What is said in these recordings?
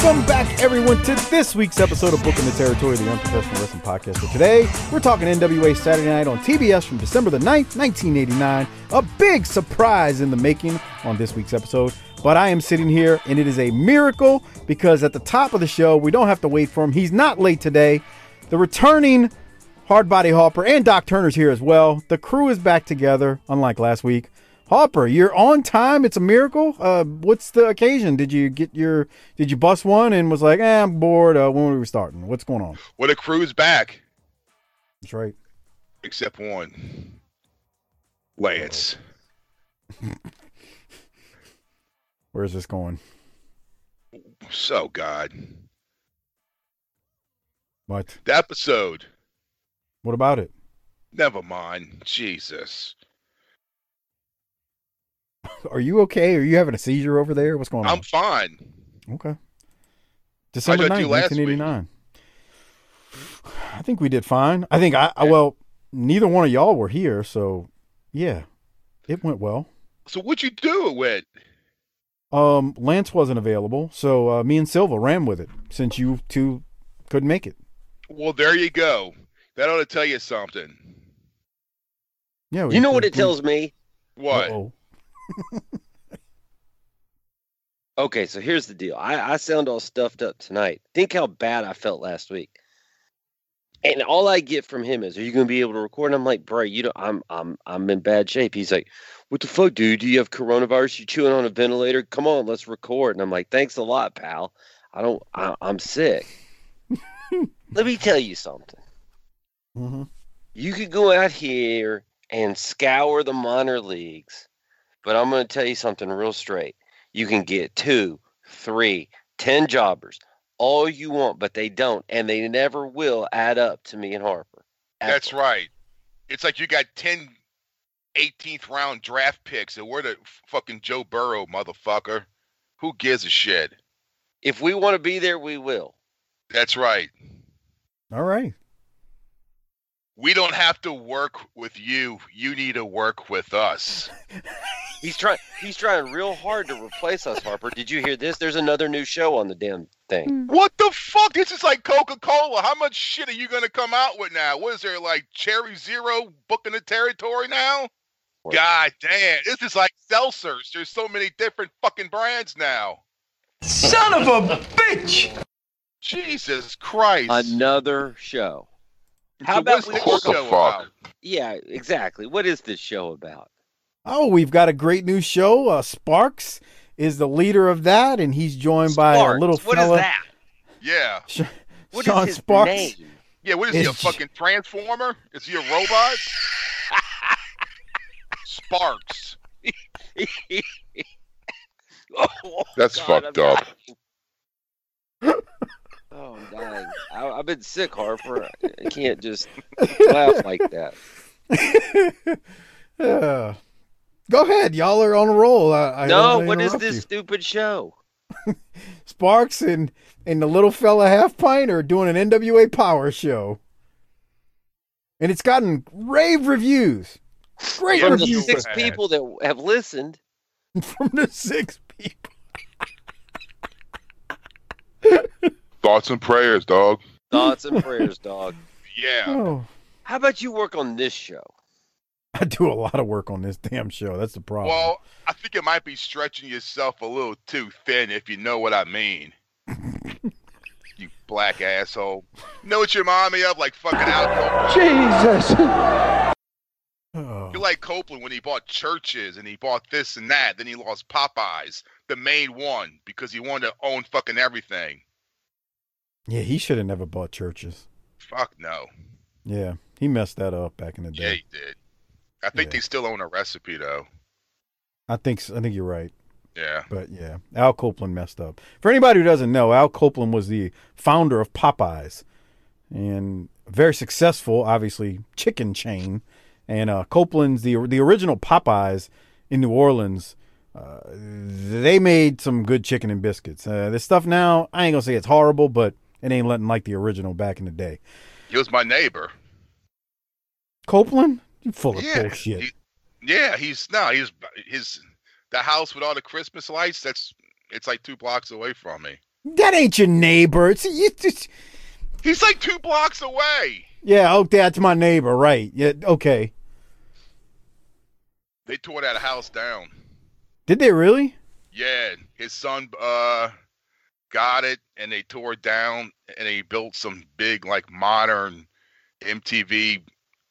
Welcome back, everyone, to this week's episode of Booking the Territory, the Unprofessional Wrestling Podcast. So today, we're talking NWA Saturday Night on TBS from December the 9th, 1989. A big surprise in the making on this week's episode. But I am sitting here, and it is a miracle because at the top of the show, we don't have to wait for him. He's not late today. The returning Hardbody Hopper and Doc Turner's here as well. The crew is back together, unlike last week. Hopper, you're on time. It's a miracle. Uh, what's the occasion? Did you get your? Did you bust one and was like, eh, I'm bored. Uh, when are we starting? What's going on? Well, the crew's back, That's right. except one. Lance. Where's this going? So, God. What? The episode. What about it? Never mind. Jesus. Are you okay? Are you having a seizure over there? What's going on? I'm fine. Okay. December How'd 9th, do last week? 1989. I think we did fine. I think I, I well, neither one of y'all were here, so yeah, it went well. So, what'd you do it with? Um, Lance wasn't available, so uh, me and Silva ran with it since you two couldn't make it. Well, there you go. That ought to tell you something. Yeah, we- You know we- what it we- tells me? What? Uh-oh. Okay, so here's the deal. I, I sound all stuffed up tonight. Think how bad I felt last week. And all I get from him is, "Are you going to be able to record?" And I'm like, "Bro, you know, I'm I'm I'm in bad shape." He's like, "What the fuck, dude? Do you have coronavirus? You chewing on a ventilator? Come on, let's record." And I'm like, "Thanks a lot, pal. I don't. I, I'm sick." Let me tell you something. Mhm. You could go out here and scour the minor leagues, but I'm going to tell you something real straight. You can get two, three, ten jobbers, all you want, but they don't, and they never will add up to me and Harper. That's right. It's like you got 10 18th round draft picks, and we're the fucking Joe Burrow motherfucker. Who gives a shit? If we want to be there, we will. That's right. All right. We don't have to work with you. You need to work with us. He's trying. He's trying real hard to replace us, Harper. Did you hear this? There's another new show on the damn thing. Hmm. What the fuck? This is like Coca Cola. How much shit are you going to come out with now? What is there, like Cherry Zero booking the territory now? God damn. This is like seltzers. There's so many different fucking brands now. Son of a bitch! Jesus Christ. Another show. How So about what's we this work show on- about? Yeah, exactly. What is this show about? Oh, we've got a great new show. Uh, Sparks is the leader of that, and he's joined by a Sparks. little What is fella. that? Yeah. Sh- What is Sean his Sparks. name? Yeah, what is he, a fucking transformer? Is he a robot? Sparks. Oh, That's God, fucked I'm up. oh, I'm dying. I, I've been sick, Harper. I can't just laugh like that. Yeah. Go ahead, y'all are on a roll. I, I don't no, what is this you. stupid show? Sparks and and the little fella half pint are doing an NWA Power show, and it's gotten rave reviews. Great Yeah, From the reviews six people that have listened. from the six people. Thoughts and prayers, dog. Thoughts and prayers, dog. Yeah. Oh, How about you work on this show? I do a lot of work on this damn show. That's the problem. Well, I think it might be stretching yourself a little too thin, if you know what I mean. you black asshole. You know what you remind me of? Like fucking Al Jesus! Oh. You're like Copeland when he bought churches and he bought this and that. Then he lost Popeyes, the main one, because he wanted to own fucking everything. yeah, he should have never bought churches. Fuck no. Yeah, he messed that up back in the day. Yeah, day. he did. I think Yeah. they still own a recipe though. I think I think you're right. Yeah. But yeah, Al Copeland messed up. For anybody who doesn't know, Al Copeland was the founder of Popeyes and very successful, obviously, chicken chain. And uh, Copeland's the the original Popeyes in New Orleans. Uh, they made some good chicken and biscuits. Uh, this stuff now, I ain't gonna say it's horrible, but it ain't nothing like the original back in the day. He was my neighbor. Copeland, full of Yeah. bullshit. he- yeah, he's no, he's his the house with all the Christmas lights. That's it's like two blocks away from me. that ain't your neighbor. It's, it's, it's He's like two blocks away. yeah. Oh, that's my neighbor, right? Yeah. Okay. They tore that house down. Did they really? Yeah, his son uh got it and they tore it down and they built some big like modern MTV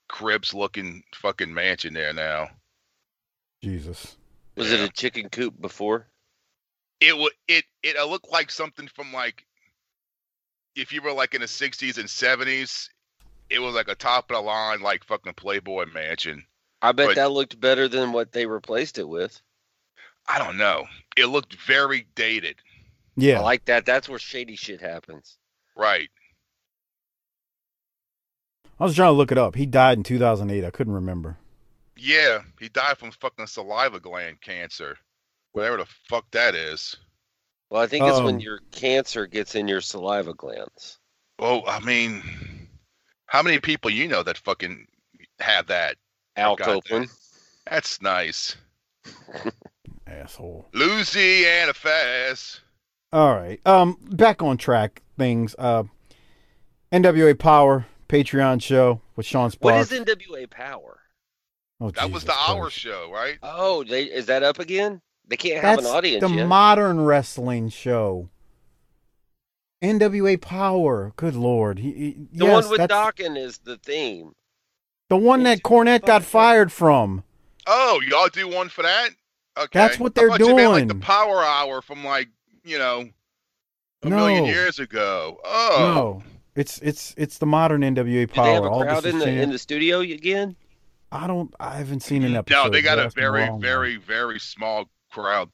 cribs looking fucking mansion there now. Jesus. Was Yeah. it a chicken coop before? It would it it looked like something from like if you were like in the sixties and seventies, it was like a top of the line like fucking Playboy mansion. I bet But- that looked better than what they replaced it with. I don't know. It looked very dated. Yeah. I like that. That's where shady shit happens. Right. I was trying to look it up. He died in 2008. I couldn't remember. Yeah, he died from fucking saliva gland cancer. Whatever the fuck that is. Well, I think it's Um, when your cancer gets in your saliva glands. Oh, I mean, how many people you know that fucking have that? Al God, Copeland. That's nice. Asshole. Louisiana Fast. All right. Um, back on track things. Uh, NWA Power Patreon show with Sean What Sparks. is NWA Power? Oh, That was Jesus the hour show, right? Oh, they is that up again? They can't have That's an audience the yet. modern wrestling show. NWA Power. Good lord. He, he- the yes, one with that's Dawkins is the theme. the one that Cornette got fired from. Oh, y'all do one for that? Okay. That's what they're doing. you meant, like the power hour from like, you know, a million years ago. Oh. No, it's it's it's the modern NWA Do Power. they have a All crowd this in the in the studio again? I don't. I haven't seen an episode. No, they got a asking very, one. very, very small crowd.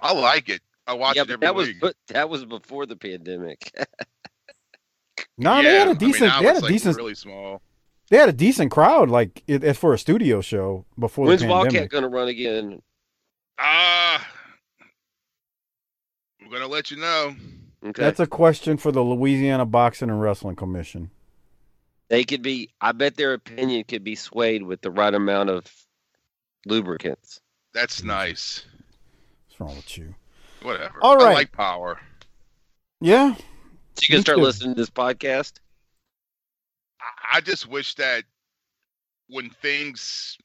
I like it. I watch yeah, it every that was week. but that was before the pandemic. No, yeah, they had I a mean, decent. now they had a like, decent. really small. They had a decent crowd, like it, as for a studio show before When's the Wildcat going to run again? Ah, we're gonna let you know. Okay, That's a question for the Louisiana Boxing and Wrestling Commission. they could be. I bet their opinion could be swayed with the right amount of lubricants. That's nice. What's wrong with you? Whatever. All right. I like power. Yeah, So you can start too. listening to this podcast. I, I just wish that when things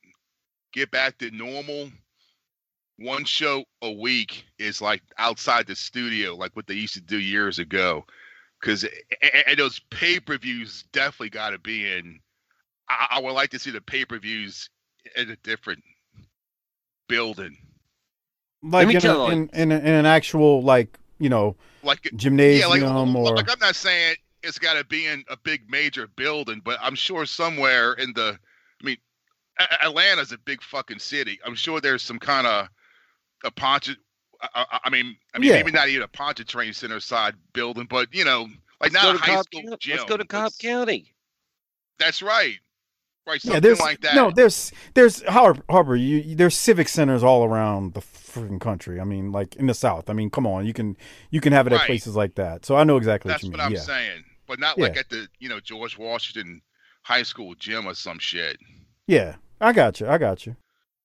get back to normal, one show a week is like outside the studio, like what they used to do years ago. Because and those pay per views definitely got to be in. I, I would like to see the pay per views in a different building, like me in, tell a, you. in, in, in an actual like you know like gymnasium yeah, like, or like I'm not saying it's got to be in a big major building, but I'm sure somewhere in the, I mean, A- Atlanta's a big fucking city. I'm sure there's some kind of a Poncha. I, I, I mean, I mean, Yeah. maybe not even a Pontchartrain Center side building, but you know, like Let's not a to high Cobb school County. gym. Let's go to Cobb Let's- County. That's right, right. Something yeah. There's like that. no there's there's Har- Harbor. You, you- there's civic centers all around the freaking country. I mean, like in the South. I mean, come on, you can you can have it at places like that. So I know exactly That's what you what mean. I'm yeah, saying, but not Yeah. like at the you know George Washington High School gym or some shit. yeah. I got you. I got you.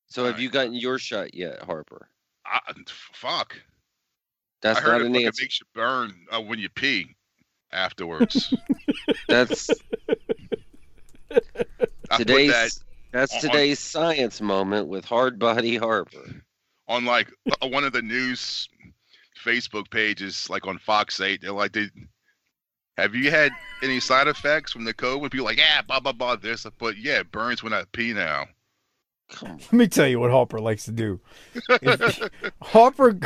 So have Alright. you gotten your shot yet, Harper? I, f- fuck. That's I heard not it an answer. makes you burn uh, when you pee afterwards. That's I today's. that. That's That's on- today's science moment with Hard Body Harper. on like uh, one of the news Facebook pages, like on Fox 8. They're like, they, have you had any side effects from the COVID? People like, yeah, blah blah blah. This, but yeah, it burns when I pee now. Let me tell you what Harper likes to do. If- Harper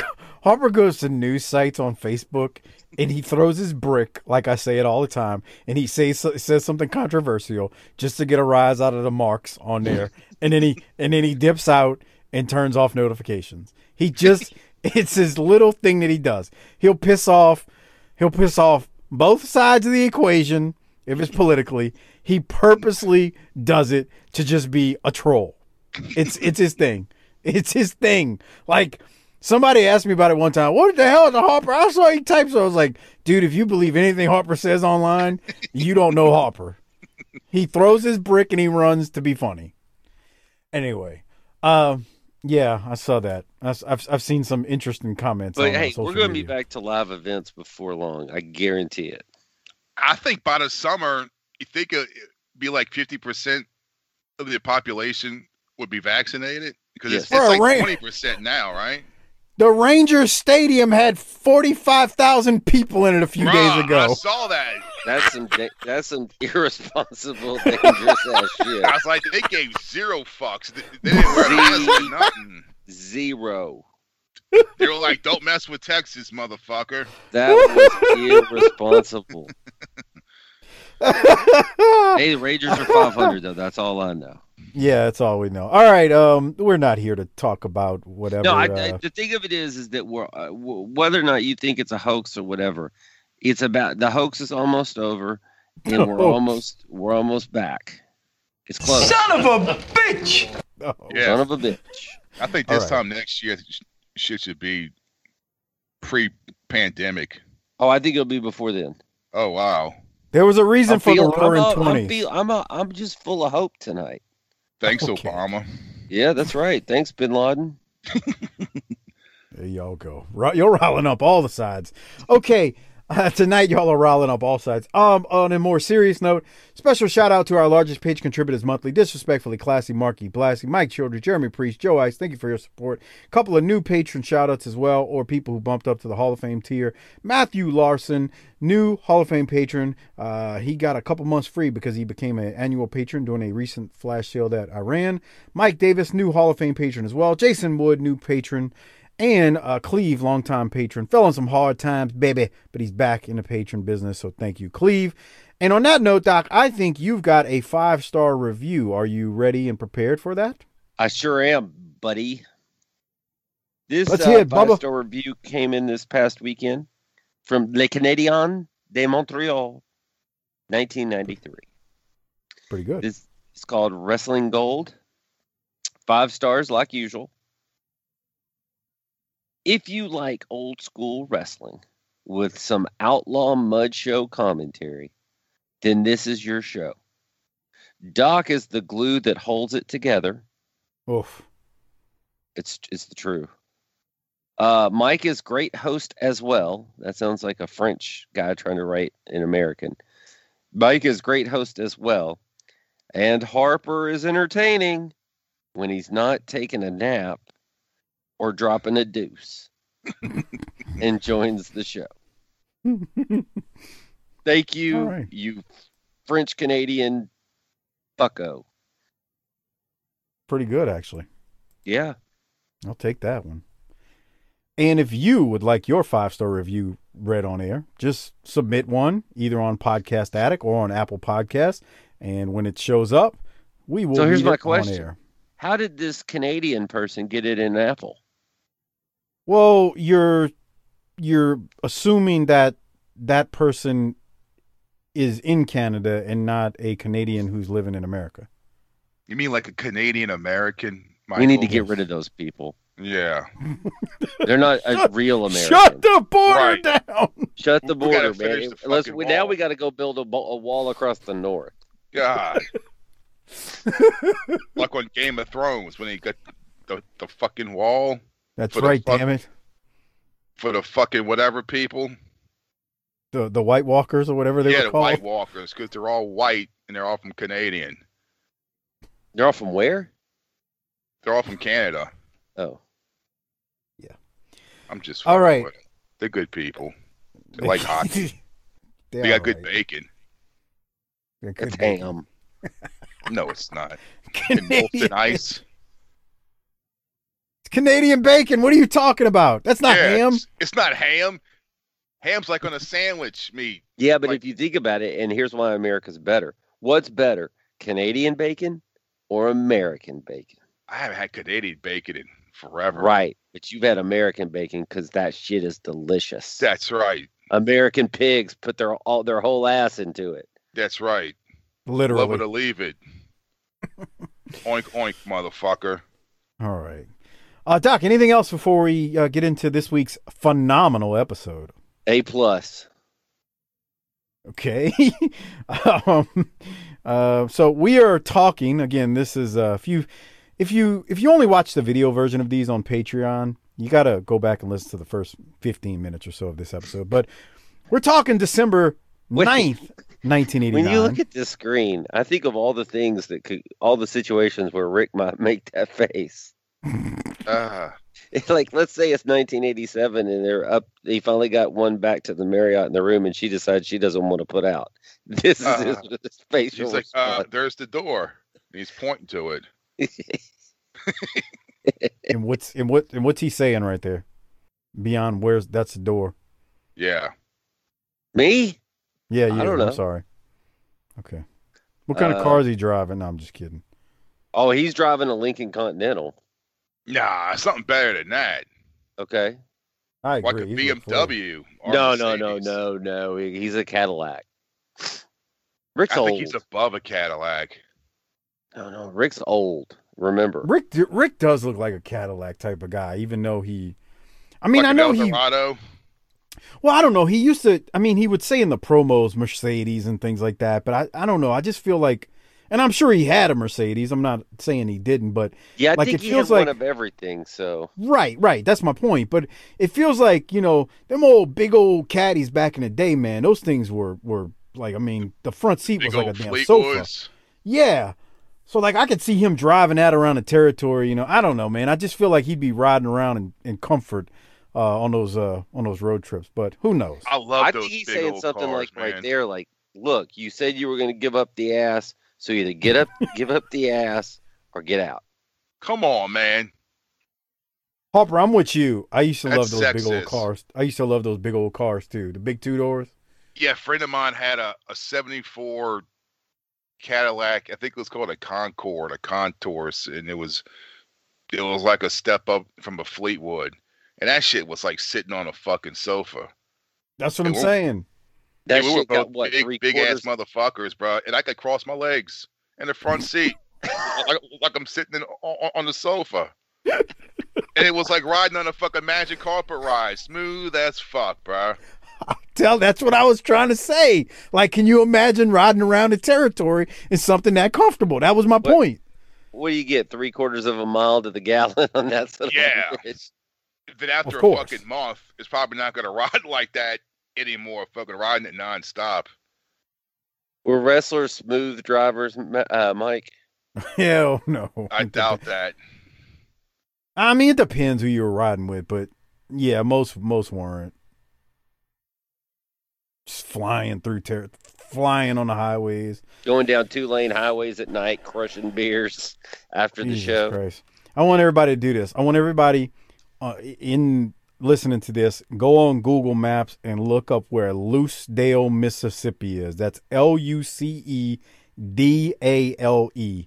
Harper goes to news sites on Facebook and he throws his brick, like I say it all the time, and he says says something controversial just to get a rise out of the marks on there, and then he and then he dips out and turns off notifications. He just it's his little thing that he does. He'll piss off he'll piss off both sides of the equation if it's politically. He purposely does it to just be a troll. It's it's his thing. It's his thing. Like somebody asked me about it one time. What the hell is a Harper? I saw he types. So I was like, dude, if you believe anything Harper says online, you don't know Harper. He throws his brick and he runs to be funny. Anyway, um, yeah, I saw that. I, have I've seen some interesting comments. But on, uh, hey, social we're going to be back to live events before long. I guarantee it. I think by the summer, you think it'd be like 50% of the population would be vaccinated? Because it's, Yes. it's For a like ra- 20% now, right? The Rangers Stadium had forty five thousand people in it a few Bruh, days ago. I saw that. That's some da- that's some irresponsible, dangerous ass shit. I was like, they gave zero fucks. They, they didn't wear masks or nothing. Zero. They were like, don't mess with Texas, motherfucker. That was irresponsible. Hey, the Rangers are 500 though. That's all I know. Yeah, that's all we know. All right, um, we're not here to talk about whatever. No, I, uh, I, the thing of it is, is that we're uh, w- whether or not you think it's a hoax or whatever, it's about the hoax is almost over, and we're Hoax. almost we're almost back. It's close. Son of a bitch! oh, Yeah. Son of a bitch. I think this right. time next year, shit should be pre-pandemic. Oh, I think it'll be before then. Oh wow! There was a reason I'm for the feeling- I'm, roaring a- I'm, twenties. feel, I'm, a, I'm just full of hope tonight. Thanks, Okay. Obama. Yeah, that's right. Thanks, Bin Laden. There y'all go. You're riling up all the sides. Okay, uh, tonight y'all are riling up all sides. Um, on a more serious note, special shout out to our largest page contributors monthly, disrespectfully classy, Marky Blassie, Mike Childress, Jeremy Priest, Joe Ice. Thank you for your support. A couple of new patron shout outs as well, or people who bumped up to the Hall of Fame tier. Matthew Larson, new Hall of Fame patron. Uh, he got a couple months free because he became an annual patron during a recent flash sale that I ran. Mike Davis, new Hall of Fame patron as well. Jason Wood, new patron. And uh, Cleve, longtime patron, fell on some hard times, baby, but he's back in the patron business. So thank you, Cleve. And on that note, Doc, I think you've got a five star review. Are you ready and prepared for that? I sure am, buddy. This Let's uh, hear it, five-star review came in this past weekend from Le Canadien de Montreal, 1993. Pretty good. This is called Wrestling Gold. Five stars, like usual. If you like old school wrestling with some outlaw mud show commentary, then this is your show. Doc is the glue that holds it together. Oof. It's it's the true. Uh, Mike is great host as well. That sounds like a French guy trying to write in American. Mike is great host as well, and Harper is entertaining when he's not taking a nap or dropping a deuce, and joins the show. Thank you, right. you French Canadian bucko. Pretty good, actually. Yeah. I'll take that one. And if you would like your five star review read on air, just submit one either on Podcast Addict or on Apple Podcasts. And when it shows up, we will So here's my question. on air. How did this Canadian person get it in Apple? Well, you're you're assuming that that person is in Canada and not a Canadian who's living in America. You mean like a Canadian American? We need to get rid of those people. Yeah. They're not a real American. Shut the border Right. down. Shut the We gotta border, finish man. the Let's, we, now we got to go build a, a wall across the north. God. like on Game of Thrones when he got the, the fucking wall That's For right, fuck- damn it. for the fucking whatever people. The the White Walkers or whatever they yeah, were the called. White Walkers, because they're all white and they're all from Canadian. They're all from where? They're all from Canada. Oh, Yeah. I'm just all right. fucking right. They're good people. They like hockey. They They got all good bacon. Good it's bacon. ham. No, it's not. And Molson Canadian, ice. Canadian bacon. What are you talking about? That's not Yeah, ham. It's, it's not ham. Ham's like on a sandwich meat. Yeah, but Like- if you think about it, and here's why America's better. What's better, Canadian bacon or American bacon? I haven't had Canadian bacon in forever. Right, but you've had American bacon because that shit is delicious. That's right. American pigs put their all their whole ass into it. That's right. Literally. Love it or leave it. oink oink, motherfucker. All right. Uh, Doc, anything else before we uh, get into this week's phenomenal episode? A plus. Okay. um, uh, so we are talking again. This is uh, if you if you if you only watch the video version of these on Patreon, you got to go back and listen to the first fifteen minutes or so of this episode. But we're talking December Wait. 9th, nineteen eighty When you look at this screen, I think of all the things that could, all the situations where Rick might make that face. It's like, let's say it's 1987 and they're up. He finally got one back to the Marriott in the room, and she decides she doesn't want to put out. This is his, Uh, his facial he's like, uh, there's the door. And he's pointing to it. And what's and what and what's he saying right there? Beyond where's that's the door. Yeah. Me? Yeah, I yeah. don't I'm know. sorry. Okay. What kind of Uh, car is he driving? No, I'm just kidding. Oh, he's driving a Lincoln Continental. Nah, something better than that. Okay. I Like a He's. BMW. No, no, no, no, no. He's a Cadillac. Rick's I old. think he's above a Cadillac. No, no. Rick's old. Remember? Rick Rick does look like a Cadillac type of guy, even though he. I mean, like I an know he. Eldorado. Well, I don't know. He used to. I mean, he would say in the promos Mercedes and things like that, but I, I don't know. I just feel like, and I'm sure he had a Mercedes. I'm not saying he didn't, but Yeah, I Like, think it he feels has one like- of everything. So right, right. That's my point. But it feels like you know them old big old caddies back in the day, man. Those things were were like. I mean, the front seat Big was like a damn sofa. Fleetwoods. Yeah. So like I could see him driving that around the territory, you know. I don't know, man. I just feel like he'd be riding around in, in comfort uh, on those uh, on those road trips. But who knows? I love I those think he's big saying something cars, like man. right there, like, look, you said you were going to give up the ass, so either get up, give up the ass, or get out. Come on, man. Harper, I'm with you. I used to love That's those big old sexist. cars. I used to love those big old cars too. The big two doors. Yeah, a friend of mine had a, a 74 Cadillac. I think it was called a Concord, a Contours, and it was it was like a step up from a Fleetwood. And that shit was like sitting on a fucking sofa. That's what I'm saying. That Yeah, we were shit got both what big, three big ass motherfuckers, bro. And I could cross my legs in the front seat, like, like I'm sitting in, on, on the sofa. and it was like riding on a fucking magic carpet ride, smooth as fuck, bro. Tell that's what I was trying to say. Like, can you imagine riding around the territory in something that comfortable? That was my What- point. What do you get? Three quarters of a mile to the gallon on that son of Yeah. bitch? Then after a course. fucking month, it's probably not gonna ride like that anymore. Fucking riding it nonstop. Were wrestlers smooth drivers, uh, Mike? Hell no. I doubt that. I mean, it depends who you were riding with, but yeah, most most weren't. Just flying through ter- flying on the highways. Going down two lane highways at night, crushing beers after the show. Christ. I want everybody to do this. I want everybody uh, in listening to this go on Google Maps and look up where Lucedale, Mississippi is. That's L U C E D A L E.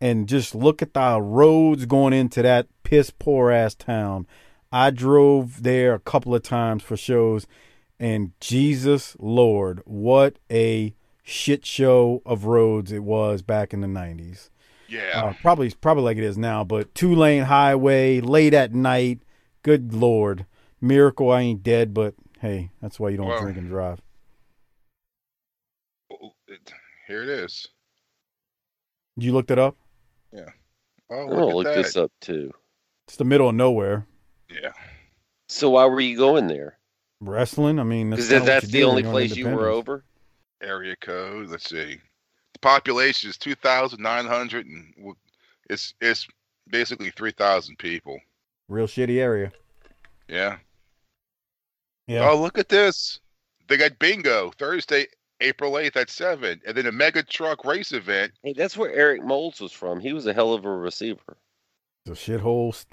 And just look at the roads going into that piss poor ass town. I drove there a couple of times for shows, and Jesus Lord, what a shit show of roads it was back in the 90s. Yeah. Uh, probably probably like it is now, but two lane highway, late at night. Good lord, miracle I ain't dead, but hey, that's why you don't Well. drink and drive. Oh, it- here it is. You looked it up. Yeah. Oh, I'm look gonna look that. this up too. It's the middle of nowhere. Yeah. So why were you going there? Wrestling. I mean, that's, Because that's the only place you were over. Area code. Let's see. The population is two thousand nine hundred, and it's it's basically three thousand people. Real shitty area. Yeah. Yeah. Oh, look at this! They got bingo Thursday, April eighth at seven, and then a mega truck race event. Hey, that's where Eric Moulds was from. He was a hell of a receiver. The shithole.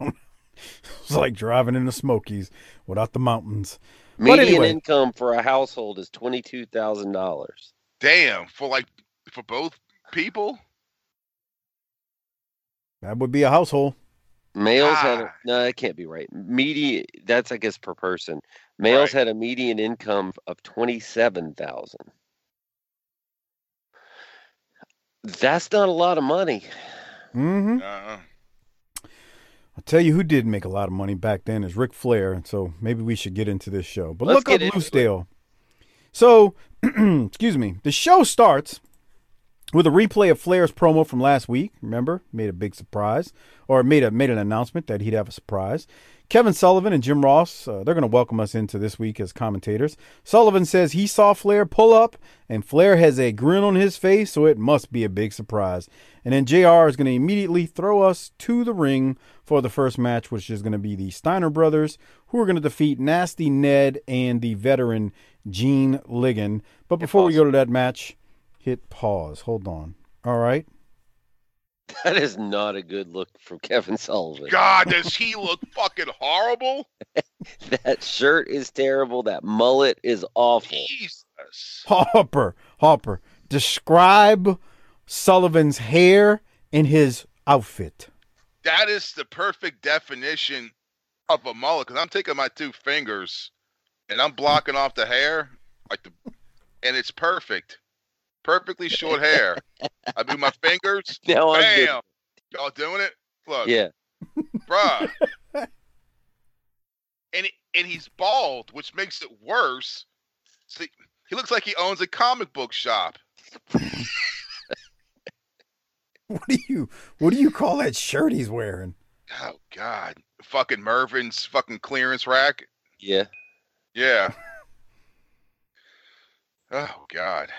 it's like driving in the Smokies without the mountains. But Median anyway. income for a household is twenty two thousand dollars. Damn, for like for both people. That would be a household. Males had a, Ah. no, that can't be right. Median that's I guess per person. Males Right. had a median income of twenty seven thousand. That's not a lot of money. Mm-hmm. Uh, I'll tell you who did make a lot of money back then is Ric Flair, and so maybe we should get into this show. But Let's look up get into. Lucedale. So, excuse me. The show starts with a replay of Flair's promo from last week. Remember, made a big surprise, or made a made an announcement that he'd have a surprise. Kevin Sullivan and Jim Ross, uh, they're going to welcome us into this week as commentators. Sullivan says he saw Flair pull up, and Flair has a grin on his face, so it must be a big surprise. And then JR is going to immediately throw us to the ring for the first match, which is going to be the Steiner brothers, who are going to defeat Nasty Ned and the veteran Gene Ligon. But before we go to that match, hit pause. Hold on. All right. That is not a good look from Kevin Sullivan. God, does he look fucking horrible? That shirt is terrible. That mullet is awful. Jesus. Hopper, Hopper, describe Sullivan's hair and his outfit. That is the perfect definition of a mullet. Because I'm taking my two fingers and I'm blocking off the hair, like the, and it's perfect, perfectly short hair. I do my fingers. Now I'm good. Y'all doing it? Look, Yeah. bruh. and and he's bald, which makes it worse. See, he looks like he owns a comic book shop. What do you what do you call that shirt he's wearing? Oh God, fucking Mervyn's fucking clearance rack. Yeah. Yeah. Oh God.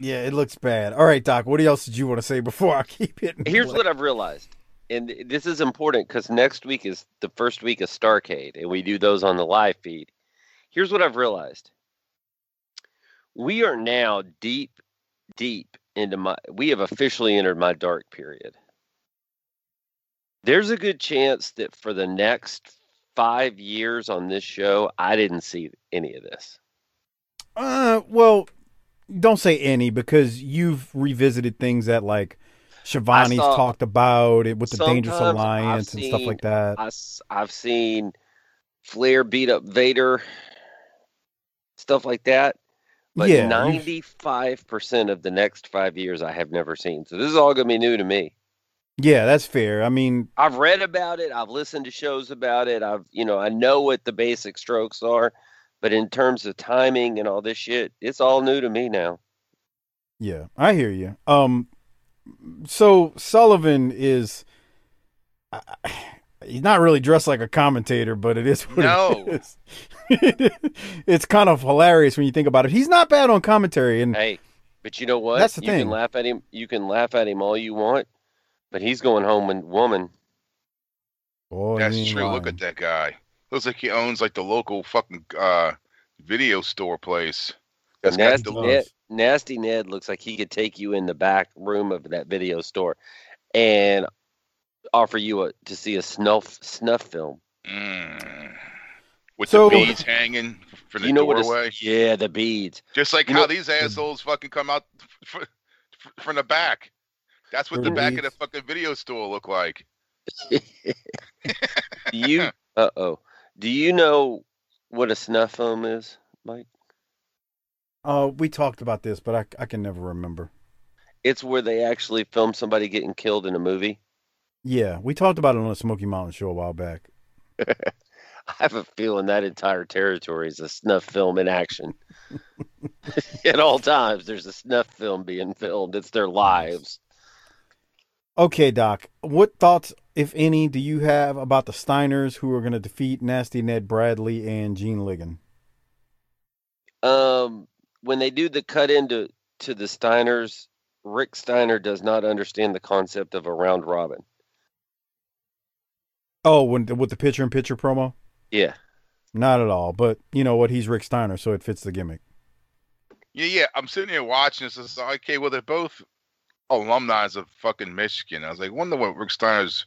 Yeah, it looks bad. All right, Doc. What else did you want to say before I keep hitting? Here's play? what I've realized, and this is important because next week is the first week of Starcade, and we do those on the live feed. Here's what I've realized: we are now deep, deep into my. We have officially entered my dark period. There's a good chance that for the next five years on this show, I didn't see any of this. Uh, well, don't say any because you've revisited things that like Shivani's saw- talked about it with the Dangerous I've Alliance and stuff like that. I, have seen Flair beat up Vader, stuff like that. But Yeah, you've- ninety-five percent of the next five years, I have never seen. So this is all gonna be new to me. yeah, that's fair. I mean, I've read about it. I've listened to shows about it. I've, you know, I know what the basic strokes are, but in terms of timing and all this shit, it's all new to me now. yeah, I hear you. Um, so Sullivan is. I- He's not really dressed like a commentator, but it is what No. it is. it's kind of hilarious when you think about it. He's not bad on commentary, and Hey, but you know what? That's the you thing. can laugh at him. You can laugh at him all you want, but he's going home with woman. Boy, That's he ain't true. Look at that guy. Looks like he owns like the local fucking uh video store place. That's got Nasty the does. Ned, Nasty Ned looks like he could take you in the back room of that video store and offer you a to see a snuff snuff film. Mm. with So- the beads hanging from the you know what? doorway. It's, yeah, the beads. Just like you how know- these assholes fucking come out f- f- from the back. That's what the the back of the fucking video store look like. You? uh oh. Do you know what a snuff film is, Mike? Uh, we talked about this, but I, I can never remember. It's where they actually film somebody getting killed in a movie. Yeah, we talked about it on the Smoky Mountain show a while back. I have a feeling that entire territory is a snuff film in action. At all times, there's a snuff film being filmed. It's their lives. Okay, Doc, what thoughts, if any, do you have about the Steiners who are going to defeat Nasty Ned Bradley and Gene Ligon? Um, when they do the cut into to the Steiners, Rick Steiner does not understand the concept of a round robin. Oh, when with the picture and picture promo? Yeah. Not at all. But you know what? He's Rick Steiner, so it fits the gimmick. Yeah, yeah. I'm sitting here watching this. It's like, okay, well, they're both alumni of fucking Michigan. I was like, wonder what Rick Steiner's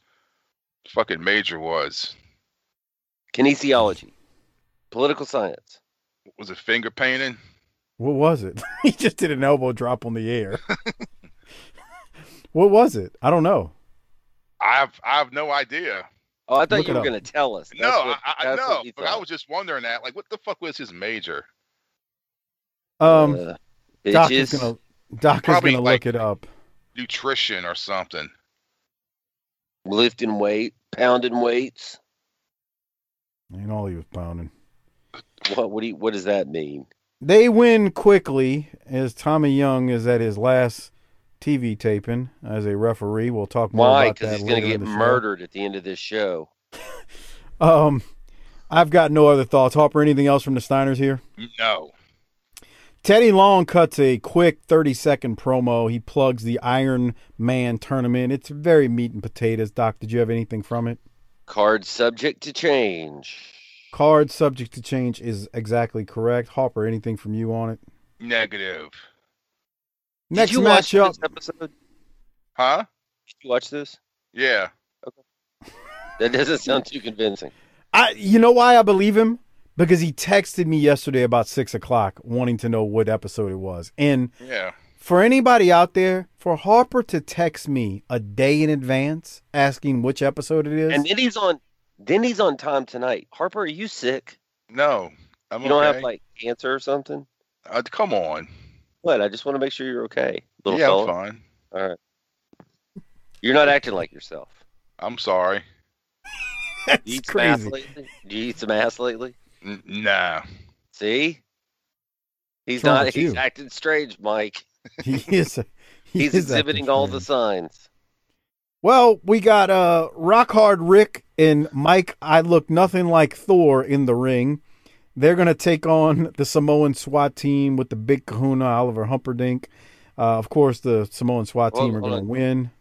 fucking major was. Kinesiology, political science. Was it finger painting? What was it? he just did an elbow drop on the air. what was it? I don't know. I have I have no idea. Oh, I thought Look you were going to tell us. no, That's what- I, I know, but I was just wondering that. Like, what the fuck was his major? Um, Uh, Doc is gonna Doc is Probably gonna like- look it up. Nutrition or something. Lifting weight, pounding weights. Ain't all he was pounding. What what do you, what does that mean? They win quickly as Tommy Young is at his last TV taping as a referee. We'll talk more Why? about Because he's going to get the show. murdered at the end of this show. Um, I've got no other thoughts. Harper, anything else from the Steiners here? No. Teddy Long cuts a quick 30 second promo. He plugs the Iron Man tournament. It's very meat and potatoes. Doc, did you have anything from it? Card subject to change. Card subject to change is exactly correct. Hopper, anything from you on it? Negative. Next Did you watch matchup. this episode? Huh? Did you watch this? Yeah. Okay. That doesn't sound too convincing. I, you know why I believe him? Because he texted me yesterday about six o'clock, wanting to know what episode it was. And Yeah. for anybody out there, for Harper to text me a day in advance asking which episode it is, And then he's on. Then he's on time tonight. Harper, are you sick? No. I'm You don't okay. have like cancer or something? Uh, come on. What? I just want to make sure you're okay, little yeah, fella. I'm fine. All right. You're not acting like yourself. I'm sorry. Do you that's eat some ass crazy. lately? Do you eat some ass lately? N- nah. See? He's What's wrong not. with He's you? acting strange, Mike. He is. he He's is exhibiting all the strange. signs. Well, we got uh Rock Hard Rick and Mike. I look nothing like Thor in the ring. They're gonna take on the Samoan SWAT team with the big Kahuna Oliver Humperdink. Uh, of course, the Samoan SWAT Hold- team are hold gonna on. win.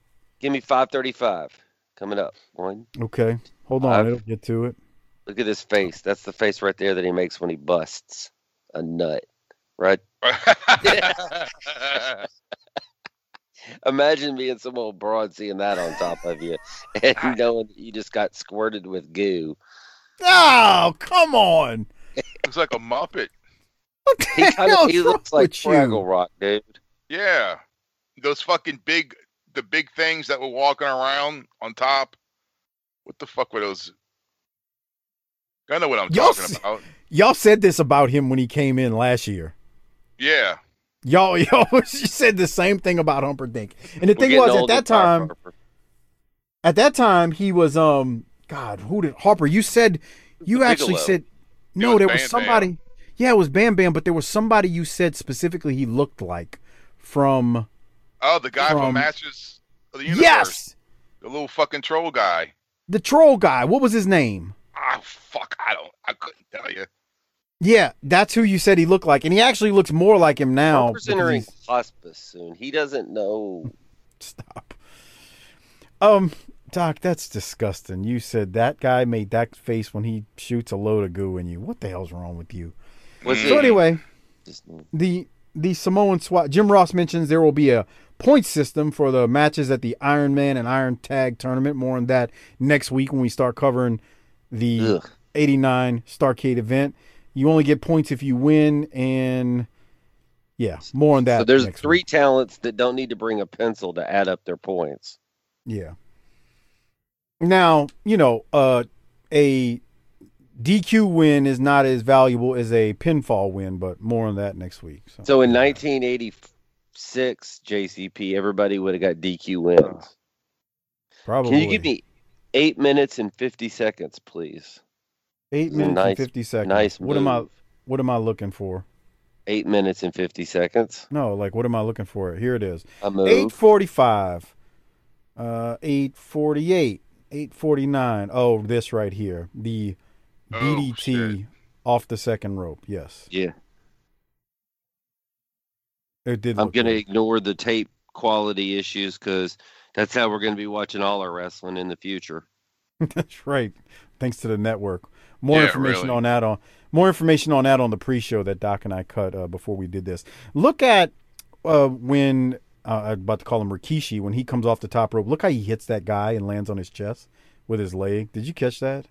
Give me 535 coming up. One. Okay, hold on, I've- it'll get to it. Look at his face. That's the face right there that he makes when he busts a nut. Right? Imagine being some old broad seeing that on top of you and knowing that you just got squirted with goo. Oh, come on! Looks like a Muppet. What the He kinda, he looks like with? Fraggle Rock, dude. Yeah. Those fucking big, the big things that were walking around on top. What the fuck were those? I know what I'm Y'all talking about. Y'all said this about him when he came in last year. Yeah. Y'all, y'all said the same thing about Humperdink. And the We're thing was, at that time, Harper. at that time he was um God, who did Harper? You said you actually Bigelow. said no, was there was Bam somebody. Yeah, it was Bam Bam, but there was somebody you said specifically he looked like from Oh, the guy from, From- Masters of the Universe. Yes, The little fucking troll guy. the troll guy. What was his name? Fuck. I don't. I couldn't tell you. Yeah, that's who you said he looked like, and he actually looks more like him now. Harper's because entering he's- hospice soon. He doesn't know. Stop. Um, Doc, that's disgusting. You said that guy made that face when he shoots a load of goo in you. What the hell's wrong with you? Was. So it anyway, just, the the Samoan SWAT. Jim Ross mentions there will be a point system for the matches at the Iron Man and Iron Tag tournament. More on that next week when we start covering the ugh. 89 Starcade event. You only get points if you win, and yeah, more on that. So there's three week. talents that don't need to bring a pencil to add up their points. Yeah. Now, you know, uh, a DQ win is not as valuable as a pinfall win, but more on that next week. So, So in 1986 JCP, everybody would have got DQ wins. probably Can you give me eight minutes and 50 seconds, please? eight minutes nice- and fifty seconds? Nice what am I? What am I looking for? Eight minutes and 50 seconds. No, like what am I looking for? Here it is. A move. Eight forty-five. Uh, eight forty-eight. Eight forty-nine. Oh, this right here. The Oh, DDT shit. off the second rope. Yes. Yeah. It did. I'm gonna good. ignore the tape quality issues because that's how we're gonna be watching all our wrestling in the future. That's right. Thanks to the network. More Yeah, information really. on that on more information on that on the pre-show that Doc and I cut uh, before we did this. Look at uh, when uh, I'm about to call him Rikishi when he comes off the top rope. Look how he hits that guy and lands on his chest with his leg. Did you catch that?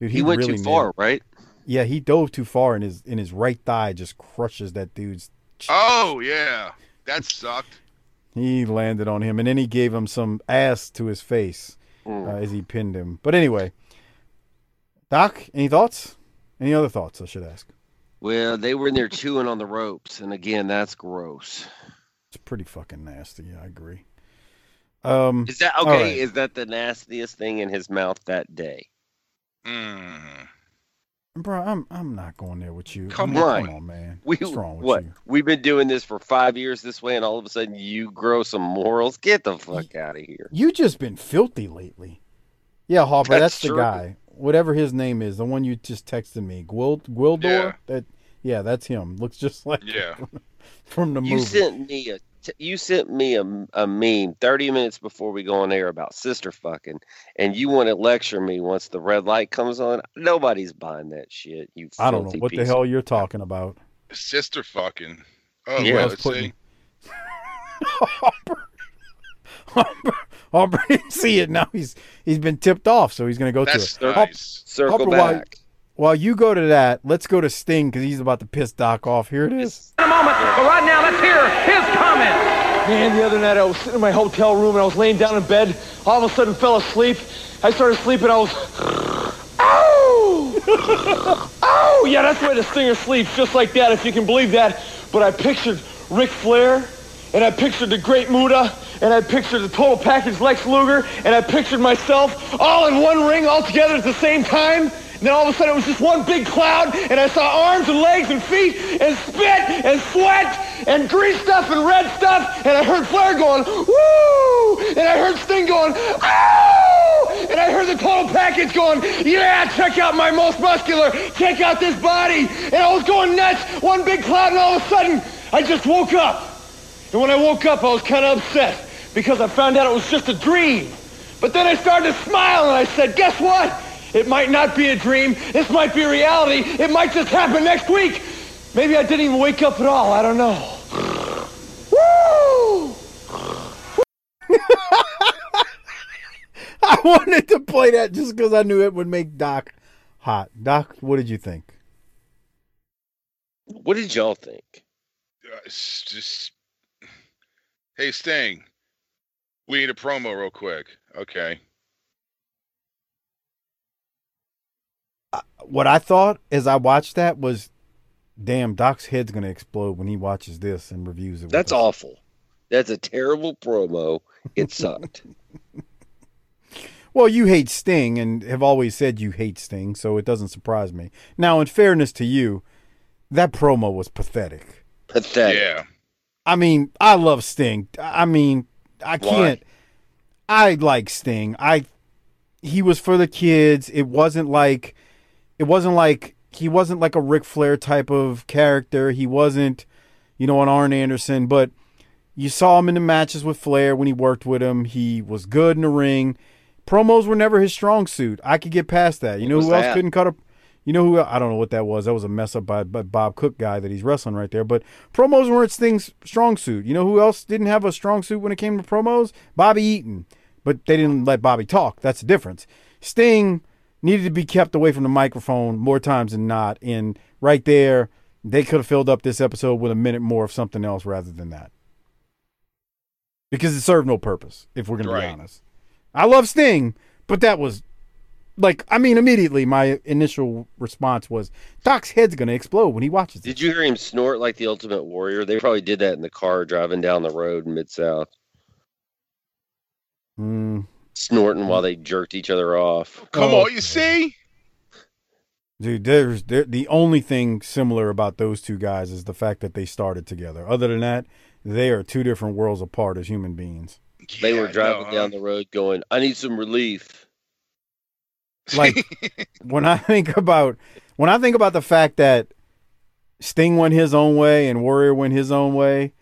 Dude, He, went really too far, nailed- right? Yeah, he dove too far, and his in his right thigh just crushes that dude's. ch- Oh yeah, that sucked. He landed on him, and then he gave him some ass to his face Mm. uh, as he pinned him. But anyway, Doc, any thoughts? Any other thoughts? I should ask. Well, they were in there chewing on the ropes, and again, that's gross. It's pretty fucking nasty. Yeah, I agree. Um, Is that okay? right. Is that the nastiest thing in his mouth that day? Mm. Bro, I'm I'm not going there with you. Come I mean, on. come on, man. We What's wrong with what? you? We've been doing this for five years this way, and all of a sudden you grow some morals. Get the fuck out of here. You just been filthy lately. Yeah, Harper, that's, That's the true. guy. Whatever his name is, the one you just texted me, Gwil Gwildor. Yeah. That yeah, that's him. Looks just like Yeah. from the You movie. You sent me a t- you sent me a, a meme 30 minutes before we go on air about sister fucking, and you want to lecture me once the red light comes on. Nobody's buying that shit. You I don't know what the hell you're talking about. Sister fucking. Oh, Yeah, wait, I let's putting- see. Harper, Harper, Harper didn't see it. Now he's he's been tipped off, so he's gonna go That's to it. nice. Circle Harper, why- back. While you go to that, let's go to Sting because he's about to piss Doc off. Here it is. In a moment, but right now, let's hear his comment. Man, the other night I was sitting in my hotel room and I was laying down in bed. All of a sudden fell asleep. I started sleeping. I was. oh, Ow! Yeah, that's the way the stinger sleeps, just like that, if you can believe that. But I pictured Ric Flair, and I pictured the Great Muta, and I pictured the total package Lex Luger, and I pictured myself all in one ring all together at the same time. And then all of a sudden it was just one big cloud, and I saw arms and legs and feet and spit and sweat and green stuff and red stuff, and I heard Flair going, woo! And I heard Sting going, ow! And I heard the total package going, yeah, check out my most muscular, check out this body. And I was going nuts, one big cloud, and all of a sudden I just woke up. And when I woke up, I was kind of upset because I found out it was just a dream. But then I started to smile and I said, guess what? It might not be a dream. This might be reality. It might just happen next week. Maybe I didn't even wake up at all. I don't know. Woo! I wanted to play that just because I knew it would make Doc hot. Doc, what did you think? What did y'all think? Uh, it's just. Hey, Sting. We need a promo real quick. Okay. What I thought as I watched that was, damn, Doc's head's gonna explode when he watches this and reviews it. That's us. awful. That's a terrible promo. It sucked. Well, you hate Sting and have always said you hate Sting, so it doesn't surprise me. Now, in fairness to you, that promo was pathetic. Pathetic. Yeah. I mean, I love Sting. I mean, I can't. I like Sting. I he was for the kids. It wasn't like it wasn't like he wasn't like a Ric Flair type of character. He wasn't, you know, an Arn Anderson, but you saw him in the matches with Flair when he worked with him. He was good in the ring. Promos were never his strong suit. I could get past that. You know who else that? couldn't cut a you know who I don't know what that was. That was a mess up by, by Bob Cook guy that he's wrestling right there. But promos weren't Sting's strong suit. You know who else didn't have a strong suit when it came to promos? Bobby Eaton. But they didn't let Bobby talk. That's the difference. Sting needed to be kept away from the microphone more times than not. And right there, they could have filled up this episode with a minute more of something else rather than that. Because it served no purpose, if we're going to be honest. I love Sting, but that was like I mean immediately my initial response was Doc's head's going to explode when he watches Did you hear him snort like the Ultimate Warrior? They probably did that in the car driving down the road in Mid South, Mm, snorting while mm-hmm. they jerked each other off. Come Oh, on, you see? dude, there's there, the only thing similar about those two guys is the fact that they started together. Other than that, they are two different worlds apart as human beings. They were driving know, down the road going, I need some relief. Like when I think about when I think about the fact that Sting went his own way and Warrior went his own way,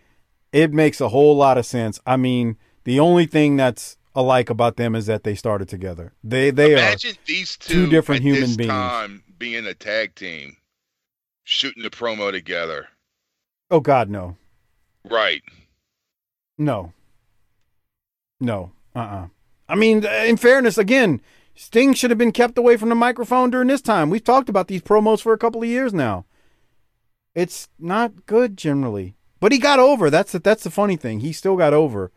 it makes a whole lot of sense. I mean, the only thing that's alike about them is that they started together. They they Imagine are these two, two different human this beings. Time being a tag team, shooting the promo together. oh god no. Right. No. No. Uh-uh. I mean, in fairness, again, Sting should have been kept away from the microphone during this time. We've talked about these promos for a couple of years now. It's not good generally, but he got over. That's the, that's the funny thing. He still got over,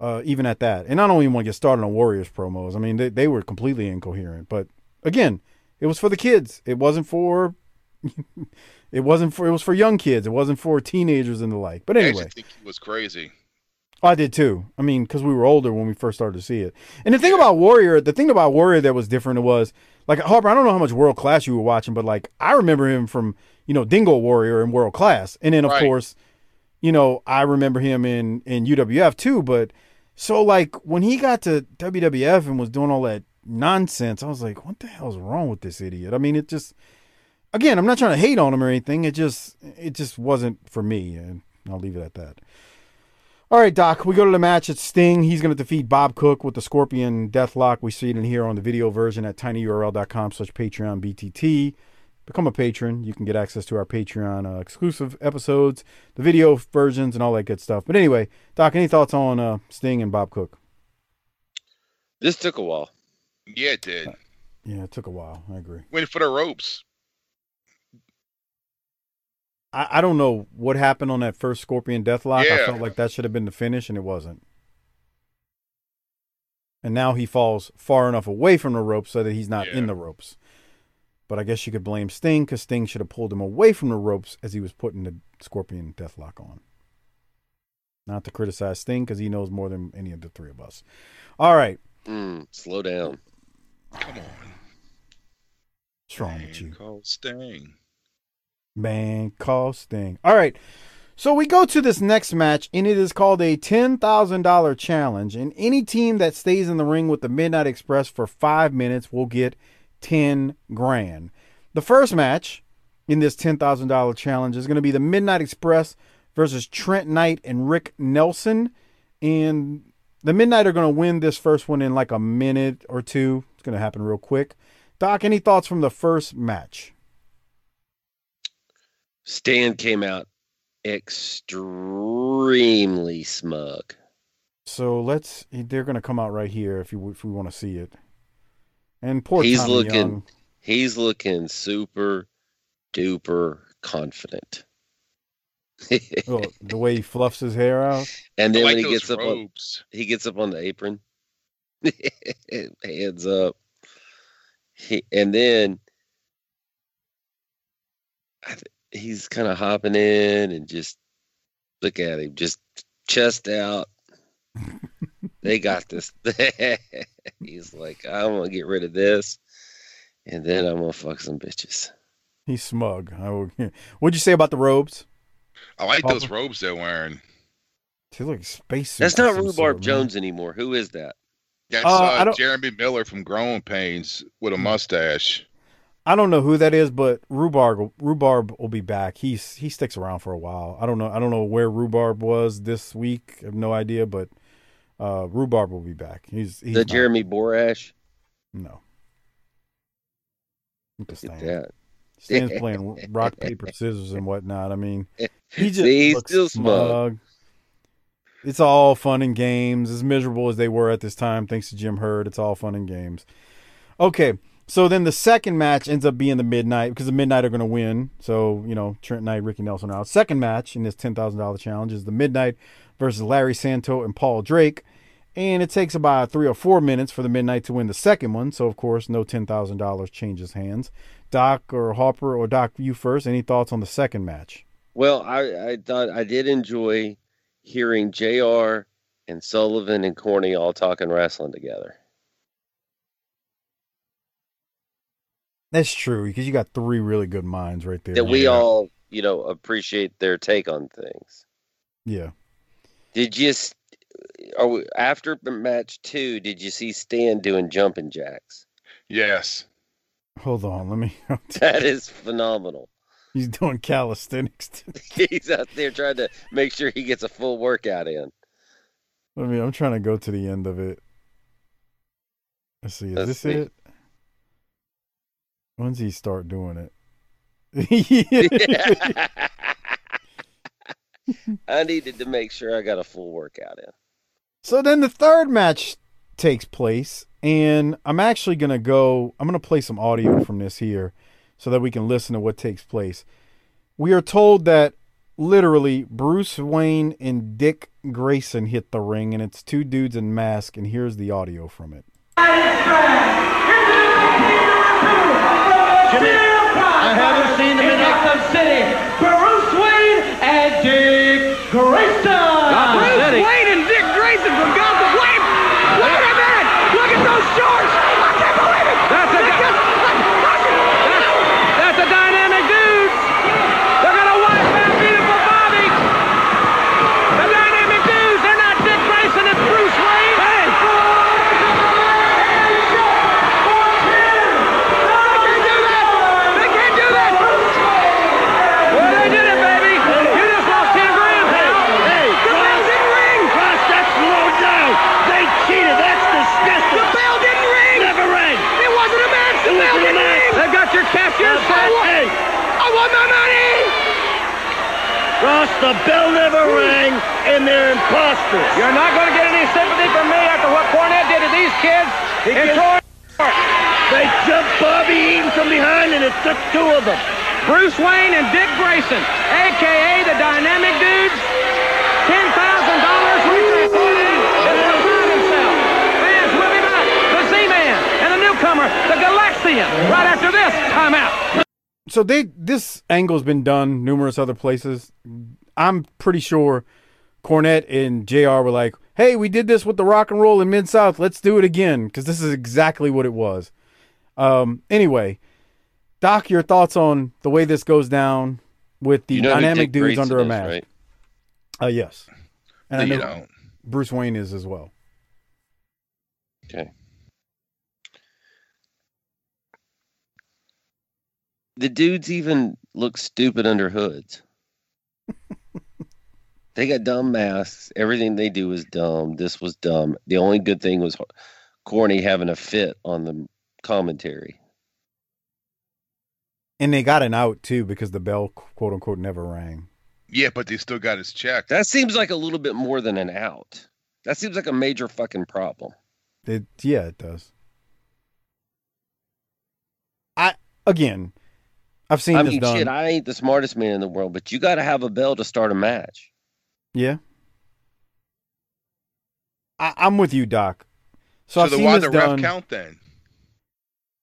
uh, even at that. And I don't even want to get started on Warriors promos. I mean, they they were completely incoherent. But again, it was for the kids. It wasn't for. it wasn't for. It was for young kids. It wasn't for teenagers and the like. But anyway. actually think he was crazy. I did too. I mean, because we were older when we first started to see it. And the thing about Warrior, the thing about Warrior that was different was like Harper. I don't know how much World Class you were watching, but like I remember him from you know Dingo Warrior in World Class, and then of Right. course, you know I remember him in in UWF too. But so like when he got to WWF and was doing all that nonsense, I was like, what the hell's wrong with this idiot? I mean, it just again, I'm not trying to hate on him or anything. It just it just wasn't for me, and I'll leave it at that. All right, Doc, we go to the match. It's Sting. He's going to defeat Bob Cook with the Scorpion Deathlock. We see it in here on the video version at tinyurl.com slash Patreon BTT. Become a patron. You can get access to our Patreon uh, exclusive episodes, the video versions, and all that good stuff. But anyway, Doc, any thoughts on uh, Sting and Bob Cook? This took a while. Yeah, it did. Yeah, it took a while. I agree. Went for the ropes. I, I don't know what happened on that first Scorpion Deathlock. I felt like that should have been the finish, and it wasn't. And now he falls far enough away from the ropes so that he's not in the ropes. But I guess you could blame Sting because Sting should have pulled him away from the ropes as he was putting the Scorpion Deathlock on. Not to criticize Sting because he knows more than any of the three of us. All right. Mm, slow down. Come on. What's wrong with you? Man, Call Sting. Man, call Sting. All right. So we go to this next match, and it is called a $10,000 challenge. And any team that stays in the ring with the Midnight Express for five minutes will get 10 grand. The first match in this $10,000 challenge is going to be the Midnight Express versus Trent Knight and Rick Nelson. And the Midnight are going to win this first one in like a minute or two. It's going to happen real quick. Doc, any thoughts from the first match? Stan came out extremely smug. So let's. They're going to come out right here if you if we want to see it. And poor He's Tommy looking- Young. He's looking super duper confident. Oh, the way he fluffs his hair out. and then like when he those gets up on he gets up on the apron, hands up. He, and then I th- he's kind of hopping in and just look at him, just chest out. they got this. he's like, I'm gonna get rid of this, and then I'm gonna fuck some bitches. He's smug. I will, what'd you say about the robes? I like those robes they're wearing. They look like space. That's not Rhubarb sort, man. Jones anymore. Who is that? That's Uh, uh, I don't- Jeremy Miller from Growing Pains with a mustache. I don't know who that is, but Rhubarb Rhubarb will be back. He's he sticks around for a while. I don't know. I don't know where Rhubarb was this week. I have no idea, but uh, Rhubarb will be back. He's, he's the not- Jeremy Borash. No. Look at that. Stan's playing rock paper scissors and whatnot. I mean, he just See, he's looks still smug. smug. It's all fun and games. As miserable as they were at this time, thanks to Jim Herd, it's all fun and games. Okay, so then the second match ends up being the Midnight because the Midnight are going to win. So you know Trent Knight, Ricky Nelson are out. Second match in this ten thousand dollar challenge is the Midnight versus Larry Santo and Paul Drake, and it takes about three or four minutes for the Midnight to win the second one. So of course, no ten thousand dollars changes hands. Doc or Harper or Doc, you first. Any thoughts on the second match? Well, I, I thought I did enjoy hearing JR and Sullivan and Corny all talking wrestling together. That's true because you got three really good minds right there. That we Yeah. all, you know, appreciate their take on things. yeah. Did you, s- are we, after match two, did you see Stan doing jumping jacks? Yes. Hold on, let me. That is phenomenal. He's doing calisthenics. He's out there trying to make sure he gets a full workout in. I mean, I'm trying to go to the end of it. Let's see. Is Let's this see. it? When's he start doing it? I needed to make sure I got a full workout in. So then the third match takes place, and I'm actually gonna go. I'm gonna play some audio from this here, so that we can listen to what takes place. We are told that literally Bruce Wayne and Dick Grayson hit the ring, and it's two dudes in masks. And here's the audio from it. I haven't seen them in Gotham City. Bruce Wayne and Dick Grayson. Bruce Wayne and Dick Grayson from Gotham. Wait! Wait a minute! Look at those shorts! I can't believe it! That's a that's, that's a dynamic dude. They're gonna wipe out beautiful Bobby. The dynamic dudes. They're not Dick Grayson and Bruce Wayne. Hey! They can't do that! Well, they did it, baby! You just lost 10 grand, pal! Hey! The bell didn't ring! Russ, that's low down! They cheated! That's disgusting! The bell didn't ring! Never rang! It wasn't a match! The bell didn't ring! They got your cashier, so what? Hey! I want my money! Ross, the bell never rang, and they're imposters. You're not going to get any sympathy from me after what Cornette did to these kids in Troy. They jumped Bobby Eaton from behind, and it took two of them. Bruce Wayne and Dick Grayson, a.k.a. the Dynamic Dudes. Ten thousand dollars Richard Cornette is to find himself. Fans will be back. The Z-Man and the newcomer, the Galaxian. Right after this, time out. So they this angle's been done numerous other places. I'm pretty sure Cornette and JR. were like, "Hey, we did this with the Rock and Roll in Mid South. Let's do it again because this is exactly what it was." Um. Anyway, Doc, your thoughts on the way this goes down with the You know dynamic dudes under a mask? right? Uh, yes. And I know, Bruce Wayne is as well. Okay. The dudes even look stupid under hoods. they got dumb masks. Everything they do is dumb. This was dumb. The only good thing was Corny having a fit on the commentary. And they got an out too because the bell quote unquote never rang. yeah, but they still got his check. That seems like a little bit more than an out. That seems like a major fucking problem. It yeah, it does. I again, I've seen I this mean, done. shit, I ain't the smartest man in the world, but you got to have a bell to start a match. yeah, I, I'm with you, Doc. So, So, I've the seen why this the ref count then?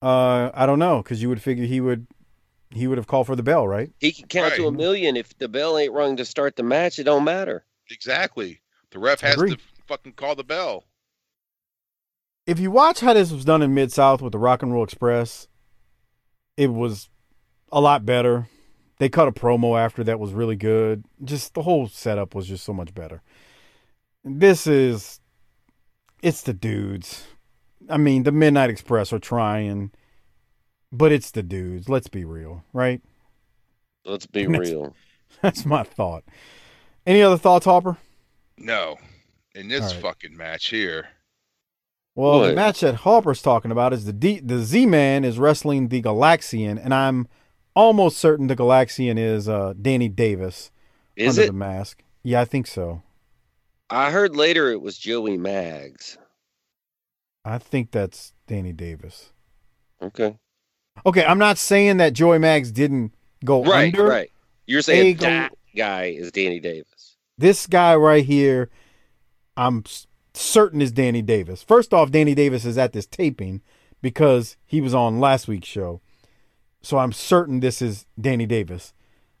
Uh, I don't know because you would figure he would he would have called for the bell, right? He can count to a million. If the bell ain't rung to start the match, it don't matter. Exactly. The ref has Agreed. to fucking call the bell. If you watch how this was done in Mid South with the Rock and Roll Express, it was a lot better. They cut a promo after that was really good. Just the whole setup was just so much better. This is it's the dudes. I mean, the Midnight Express are trying, but it's the dudes. Let's be real, right? Let's be That's- real. That's my thought. Any other thoughts, Hopper? No. In this All right. fucking match here. Well, the match that Harper's talking about is the D- the Z Man is wrestling the Galaxian, and I'm almost certain the Galaxian is uh, Danny Davis Is under it? the mask. Yeah, I think so. I heard later it was Joey Mags. I think that's Danny Davis. Okay. Okay, I'm not saying that Joey Mags didn't go Right, under. right. You're saying gal- that guy is Danny Davis. This guy right here, I'm certain is Danny Davis. First off, Danny Davis is at this taping because he was on last week's show. So I'm certain this is Danny Davis.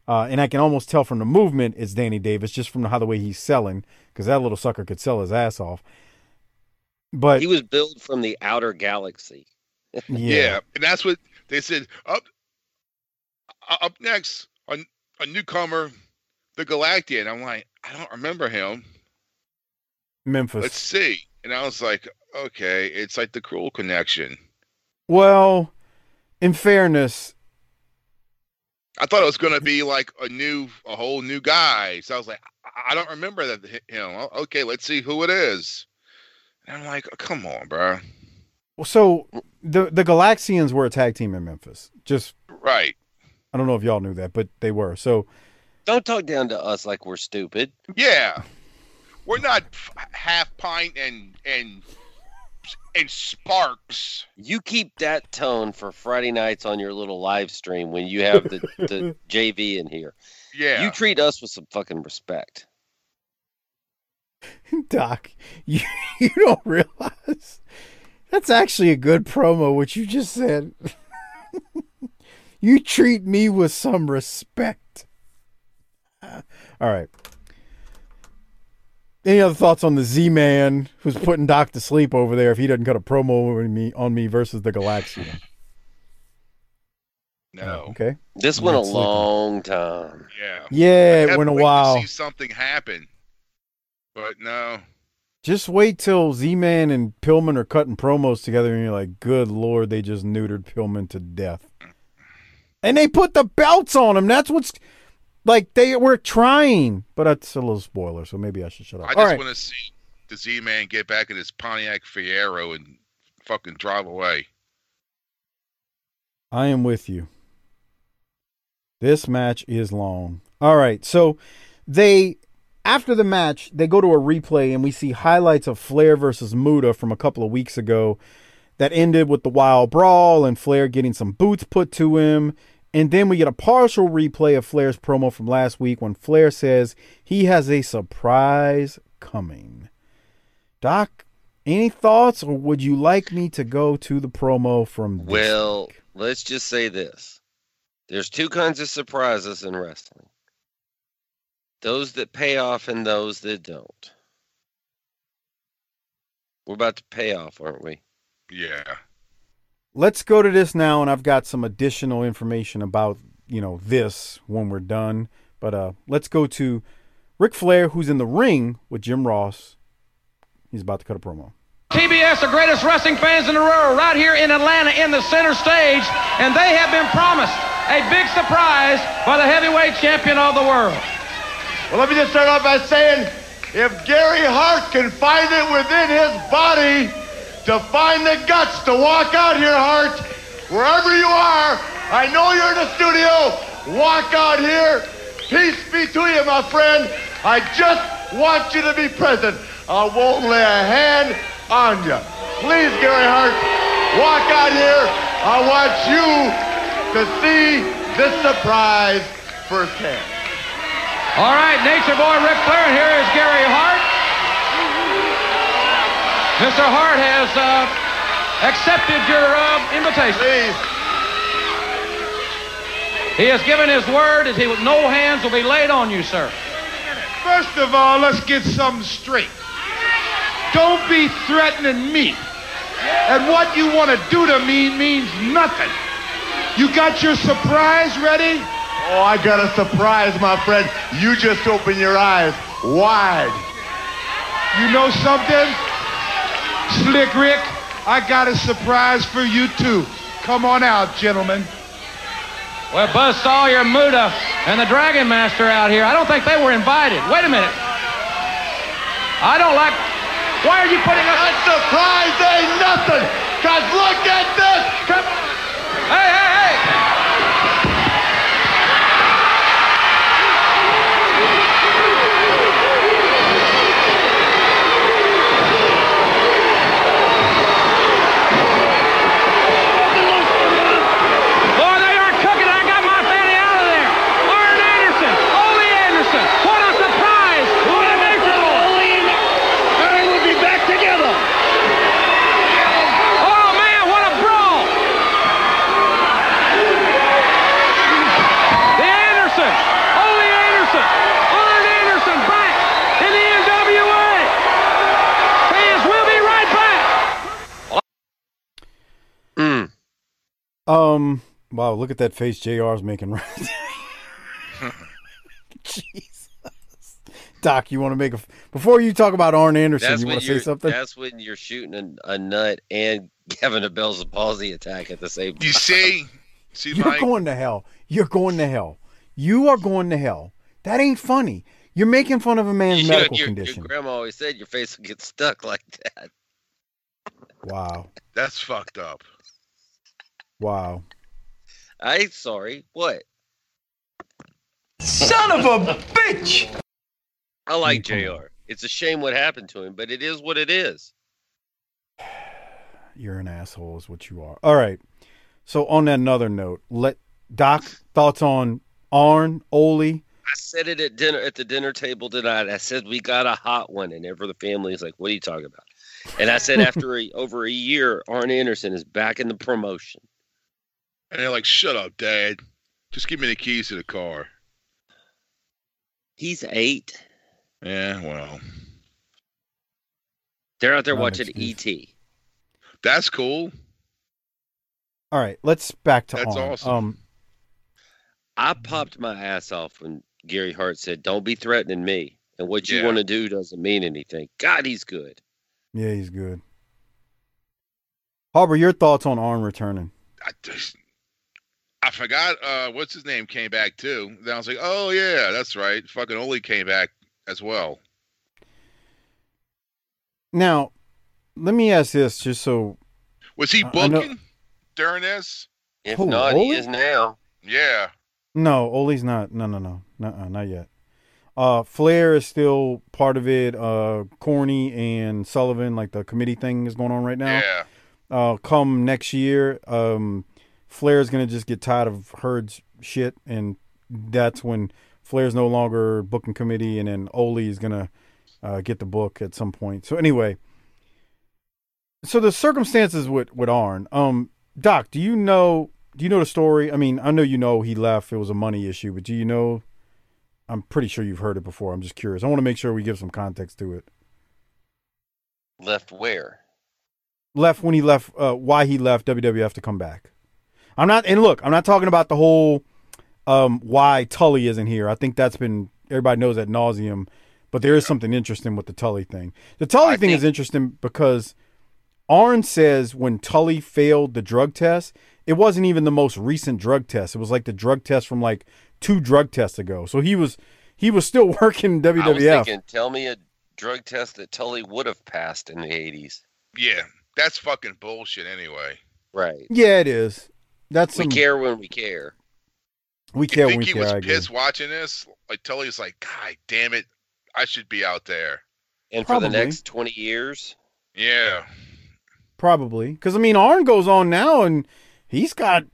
Uh, and I can almost tell from the movement it's Danny Davis just from how the way he's selling because that little sucker could sell his ass off. But He was built from the outer galaxy. yeah, Yeah. And that's what they said. Up uh, up next, a, a newcomer, the Galactian. I'm like, I don't remember him. Memphis. Let's see. And I was like, okay, it's like the cruel connection. Well, in fairness, I thought it was going to be like a new, a whole new guy. So I was like, I- I don't remember that him. Oh, Okay, let's see who it is. And I'm like, oh, come on, bro. Well, so the the Galaxians were a tag team in Memphis. Just Right. I don't know if y'all knew that, but they were. So Don't talk down to us like we're stupid. Yeah. We're not f- half pint and and and sparks. You keep that tone for Friday nights on your little live stream when you have the, the JV in here. Yeah. You treat us with some fucking respect. Doc, you, you don't realize that's actually a good promo, what you just said. you treat me with some respect. Uh, all right. Any other thoughts on the Z Man who's putting Doc to sleep over there if he doesn't cut a promo on me on me versus the Galaxian? no. Oh, okay. This went a sleeping. long time. Yeah. Yeah, I it went a waiting to while. See something happen, but no. Just wait till Z Man and Pillman are cutting promos together, and you're like, "Good lord, they just neutered Pillman to death." And they put the belts on him. That's what's like they were trying, but that's a little spoiler, so maybe I should shut up. I All just right, want to see the Z Man get back in his Pontiac Fiero and fucking drive away. I am with you. This match is long. All right, so they after the match they go to a replay and we see highlights of Flair versus Muta from a couple of weeks ago that ended with the wild brawl and Flair getting some boots put to him. And then we get a partial replay of Flair's promo from last week when Flair says he has a surprise coming. Doc, any thoughts or would you like me to go to the promo from this Well, week? let's just say this. There's two kinds of surprises in wrestling. Those that pay off and those that don't. We're about to pay off, aren't we? Yeah. Let's go to this now and i've got some additional information about you know this when we're done. But uh let's go to Ric flair who's in the ring with jim ross. He's about to cut a promo. TBS, the greatest wrestling fans in the world, right here in Atlanta in the center stage, and they have been promised a big surprise by the heavyweight champion of the world. Well, let me just start off by saying if Gary Hart can find it within his body to find the guts to walk out here, Hart, wherever you are, I know you're in the studio, walk out here. Peace be to you, my friend. I just want you to be present. I won't lay a hand on you. Please, Gary Hart, walk out here. I want you to see this surprise firsthand. All right, Nature Boy Ric Flair, here is Gary Hart. Mr. Hart has uh, accepted your uh, invitation. Please. He has given his word that he will, no hands will be laid on you, sir. First of all, let's get something straight. Don't be threatening me. And what you want to do to me means nothing. You got your surprise ready? Oh, I got a surprise, my friend. You just open your eyes wide. You know something? Slick Rick, I got a surprise for you too. Come on out, gentlemen. Well, Buzz Sawyer, Muta, and the Dragon Master out here. I don't think they were invited. Wait a minute. I don't like. Why are you putting us? That surprise ain't nothing. Cause look at this. Come Hey, hey, hey! Boy, they are cooking. I got my fanny out of there. Arn Anderson, Ole Anderson. What a surprise! What a nature boy. will be back together. Oh man, what a brawl! The Anderson, Ole Anderson, Arn Anderson back in the NWA. Fans, we'll be right back. Mm. Um wow look at that face jr's making right jesus doc you want to make a before you talk about arn anderson That's you want to say something that's when you're shooting a, a nut and having a Bell's palsy attack at the same time. You see, See, You're Mike, going to hell. You're going to hell. You are going to hell. That ain't funny. You're making fun of a man's Your- medical your, condition. Your grandma always said your face will get stuck like that. Wow. that's fucked up. Wow. I ain't sorry. What? Son of a bitch! I like. JR. It's a shame what happened to him, but it is what it is. You're an asshole, is what you are. All right. So on that another note, let Doc thoughts on Arn, Ole. I said it at dinner at the dinner table tonight. I said we got a hot one, and ever the family is like, "What are you talking about?" And I said after a, over a year, Arn Anderson is back in the promotion. And they're like, "Shut up, Dad. Just give me the keys to the car." He's eight. Yeah, well, They're out there Not watching E. ET. that's cool. All right, let's back to That's Arn. awesome. Um, I popped my ass off when Gary Hart said, "Don't be threatening me." And what you Yeah. want to do doesn't mean anything. God, he's good. yeah, he's good. Harper, your thoughts on Arn returning? I just, I forgot uh, what's his name came back too. Then I was like, "Oh yeah, that's right. Fucking Ole came back as well." Now, let me ask this, just so Was he I- I know- booking during this? If Who, not, Ole? he is now. Yeah. No, Ole's not. No, no, no, no, not yet. Uh, Flair is still part of it. Uh, Corny and Sullivan, like the committee thing, is going on right now. Yeah. Uh, come next year, um, Flair's gonna just get tired of Herd's shit, and that's when Flair's no longer booking committee, and then Ole is gonna uh, get the book at some point. So anyway, so the circumstances with with Arn, um, Doc, do you know? Do you know the story? I mean, I know you know he left. It was a money issue, but do you know? I'm pretty sure you've heard it before. I'm just curious. I want to make sure we give some context to it. Left where? left when he left uh, why he left WWF to come back. I'm not and look, I'm not talking about the whole um, why Tully isn't here. I think that's been everybody knows at nauseum, but there is something interesting with the Tully thing. The Tully I thing is interesting because Arn says when Tully failed the drug test, it wasn't even the most recent drug test. It was like the drug test from like two drug tests ago. So he was he was still working I was WWF. thinking, tell me a drug test that Tully would have passed in the 80s. Yeah. That's fucking bullshit anyway. Right. yeah, it is. That's We some care when we care. we You care think we he care. was I agree. pissed watching this? Like Tully's like, God damn it, I should be out there. And for the next 20 years, Yeah. Probably. Because, I mean, Arn goes on now and he's got.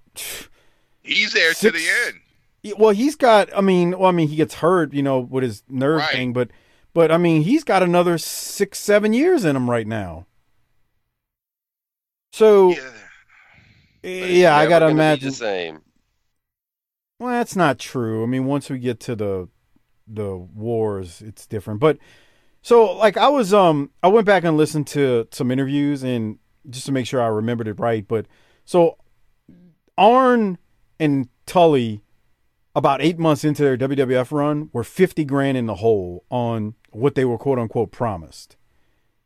He's there to the end. Well, he's got. I mean, well, I mean, he gets hurt, you know, with his nerve Right. thing, but, but I mean, he's got another six, seven years in him right now. So, Yeah. Yeah, but it's I gotta imagine. the same. Well, that's not true. I mean, once we get to the the wars, it's different. But so, like, I was um, I went back and listened to some interviews and just to make sure I remembered it right. But so, Arn and Tully, about eight months into their WWF run, were fifty grand in the hole on what they were quote unquote promised,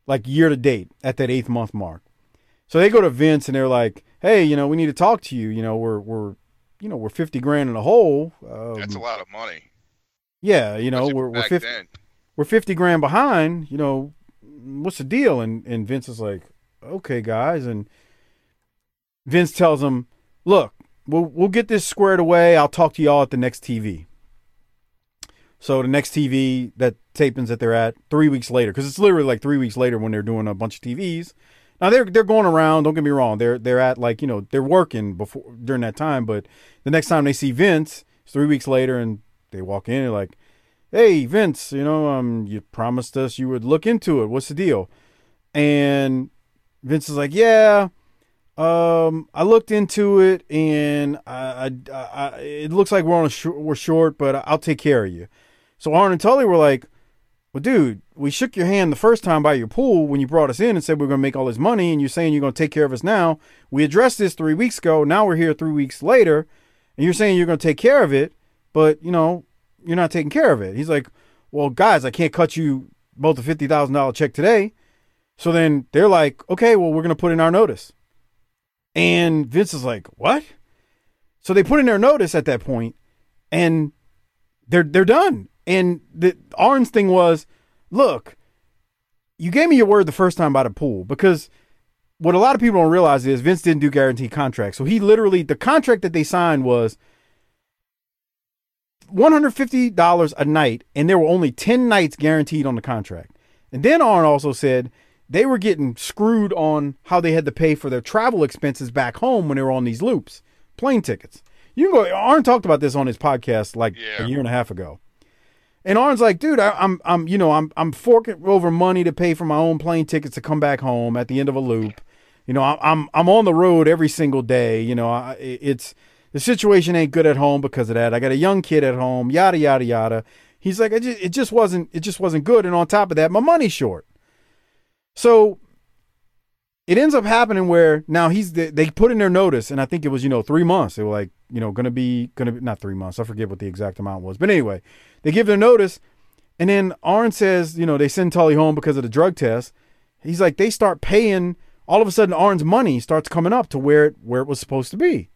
like year to date at that eighth month mark. So they go to Vince and they're like, "Hey, you know, we need to talk to you. You know, we're we're you know, we're 50 grand in a hole. Um, That's a lot of money. yeah, you know, especially we're, we're 50, then. we're 50 grand behind, you know, what's the deal? And, and Vince is like, okay, guys. And Vince tells him, look, we'll, we'll get this squared away. I'll talk to y'all at the next TV. So the next TV that tapings that they're at three weeks later, because it's literally like three weeks later when they're doing a bunch of TVs. Now they're they're going around. Don't get me wrong. They're they're at like you know they're working before during that time. But the next time they see Vince, it's three weeks later, and they walk in. They're like, "Hey Vince, you know um you promised us you would look into it. What's the deal?" And Vince is like, "Yeah, um, I looked into it, and I, I, I it looks like we're on a sh- we're short, but I'll take care of you." So Arn and Tully were like, "Well, dude, we shook your hand the first time by your pool when you brought us in and said we are going to make all this money, and you're saying you're going to take care of us now. We addressed this three weeks ago. Now we're here three weeks later, and you're saying you're going to take care of it, but you know you're not taking care of it." He's like, "Well, guys, I can't cut you both a fifty thousand dollar check today." So then they're like, "Okay, well, we're going to put in our notice." And Vince is like, "What?" So they put in their notice at that point, and they're they're done. And the Arn's thing was, look, you gave me your word the first time by the pool because what a lot of people don't realize is Vince didn't do guaranteed contracts. So he literally the contract that they signed was $150 a night, and there were only 10 nights guaranteed on the contract. And then Arn also said they were getting screwed on how they had to pay for their travel expenses back home when they were on these loops, plane tickets. You can go. Arn talked about this on his podcast like Yeah. a year and a half ago. And Arn's like, dude, I, I'm, I'm, you know, I'm, I'm forking over money to pay for my own plane tickets to come back home at the end of a loop. You know, I, I'm, I'm on the road every single day. You know, I, it's the situation ain't good at home because of that. I got a young kid at home. Yada yada yada. He's like, I just, it just wasn't, it just wasn't good. And on top of that, my money's short. So it ends up happening where now he's they, put in their notice, and I think it was you know three months. They were like you know going to be going to be not three months. I forget what the exact amount was, but anyway, they give their notice, and then Arn says you know they send Tully home because of the drug test. He's like they start paying. All of a sudden, Arn's money starts coming up to where it where it was supposed to be,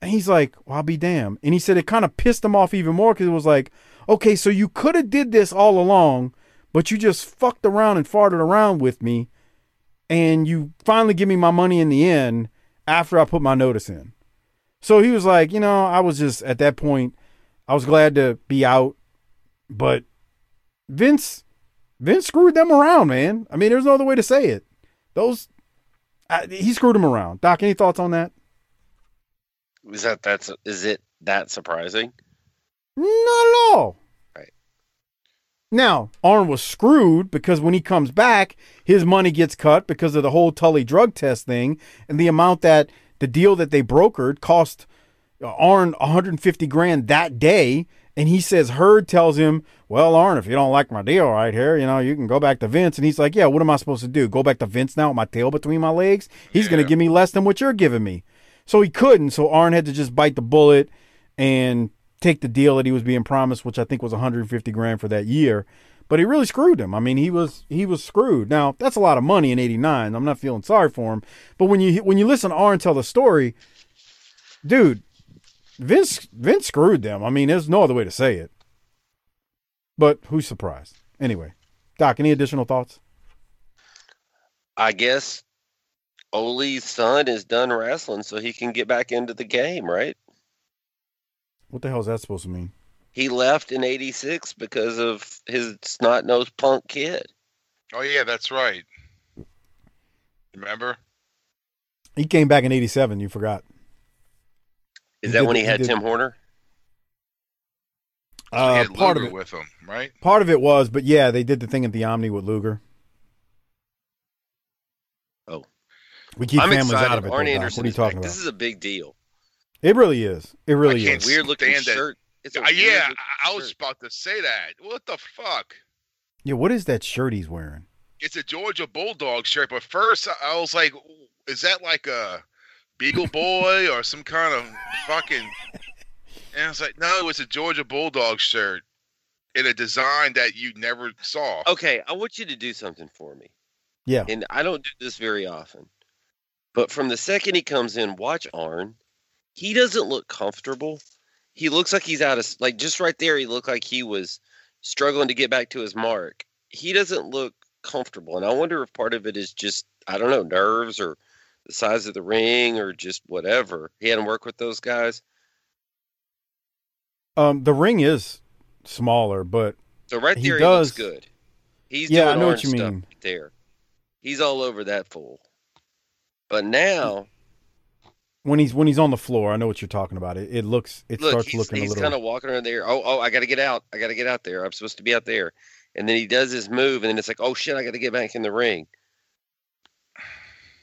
and he's like, "Well, I'll be damned." And he said it kind of pissed him off even more because it was like, "Okay, so you could have did this all along, but you just fucked around and farted around with me." And you finally give me my money in the end after I put my notice in. So he was like, you know, I was just at that point, I was glad to be out, but Vince, Vince screwed them around, man. I mean, there's no other way to say it. Those, I, he screwed them around. Doc, any thoughts on that? Is that that's is it that surprising? Not at all. Now, Arn was screwed because when he comes back, his money gets cut because of the whole Tully drug test thing and the amount that the deal that they brokered cost uh, Arn 150 grand that day. And he says Herd tells him, Well, Arn, if you don't like my deal right here, you know, you can go back to Vince. And he's like, Yeah, what am I supposed to do? Go back to Vince now with my tail between my legs? He's going to give me less than what you're giving me. So he couldn't. So Arn had to just bite the bullet and take the deal that he was being promised, which I think was 150 grand for that year. But he really screwed him. I mean, he was he was screwed. Now that's a lot of money in '89. I'm not feeling sorry for him. But when you when you listen to Arn tell the story, dude, Vince Vince screwed them. I mean, there's no other way to say it. But who's surprised? Anyway, Doc, any additional thoughts? I guess Ole's son is done wrestling, so he can get back into the game, right? What the hell is that supposed to mean? He left in '86 because of his snot nosed punk kid. Oh yeah, that's right. Remember? He came back in '87. You forgot. Is He that did when he he had did- Tim Horner? he Uh, had part of it, with him, right? part of it was, but yeah, they did the thing at the Omni with Luger. Oh. we keep I'm families excited. out of it. though, Arn Doc. Anderson What are you is back. talking about? This is a big deal. It really is. It really I can't is. Weird looking stand that. shirt. It's a Uh, yeah, weird I, I was shirt. about to say that. What the fuck? Yeah, what is that shirt he's wearing? It's a Georgia Bulldog shirt, but first I- I was like, is that like a Beagle Boy or some kind of fucking? And I was like, no, it's a Georgia Bulldog shirt in a design that you never saw. Okay, I want you to do something for me. Yeah. And I don't do this very often. But from the second he comes in, watch Arn. He doesn't look comfortable. He looks like he's out of like just right there. He looked like he was struggling to get back to his mark. He doesn't look comfortable, and I wonder if part of it is just I don't know nerves or the size of the ring or just whatever. He hadn't worked with those guys, Um, the ring is smaller, but so right there he, does- looks good. He's Yeah, I know what you mean. right there. He's all over that fool. But now. When he's when he's on the floor, I know what you're talking about. It it looks it Look, starts he's, looking a little bit. he's little. kind of walking around there. Oh, oh, I got to get out. I got to get out there. I'm supposed to be out there. And then he does his move, and then it's like, oh shit, I got to get back in the ring.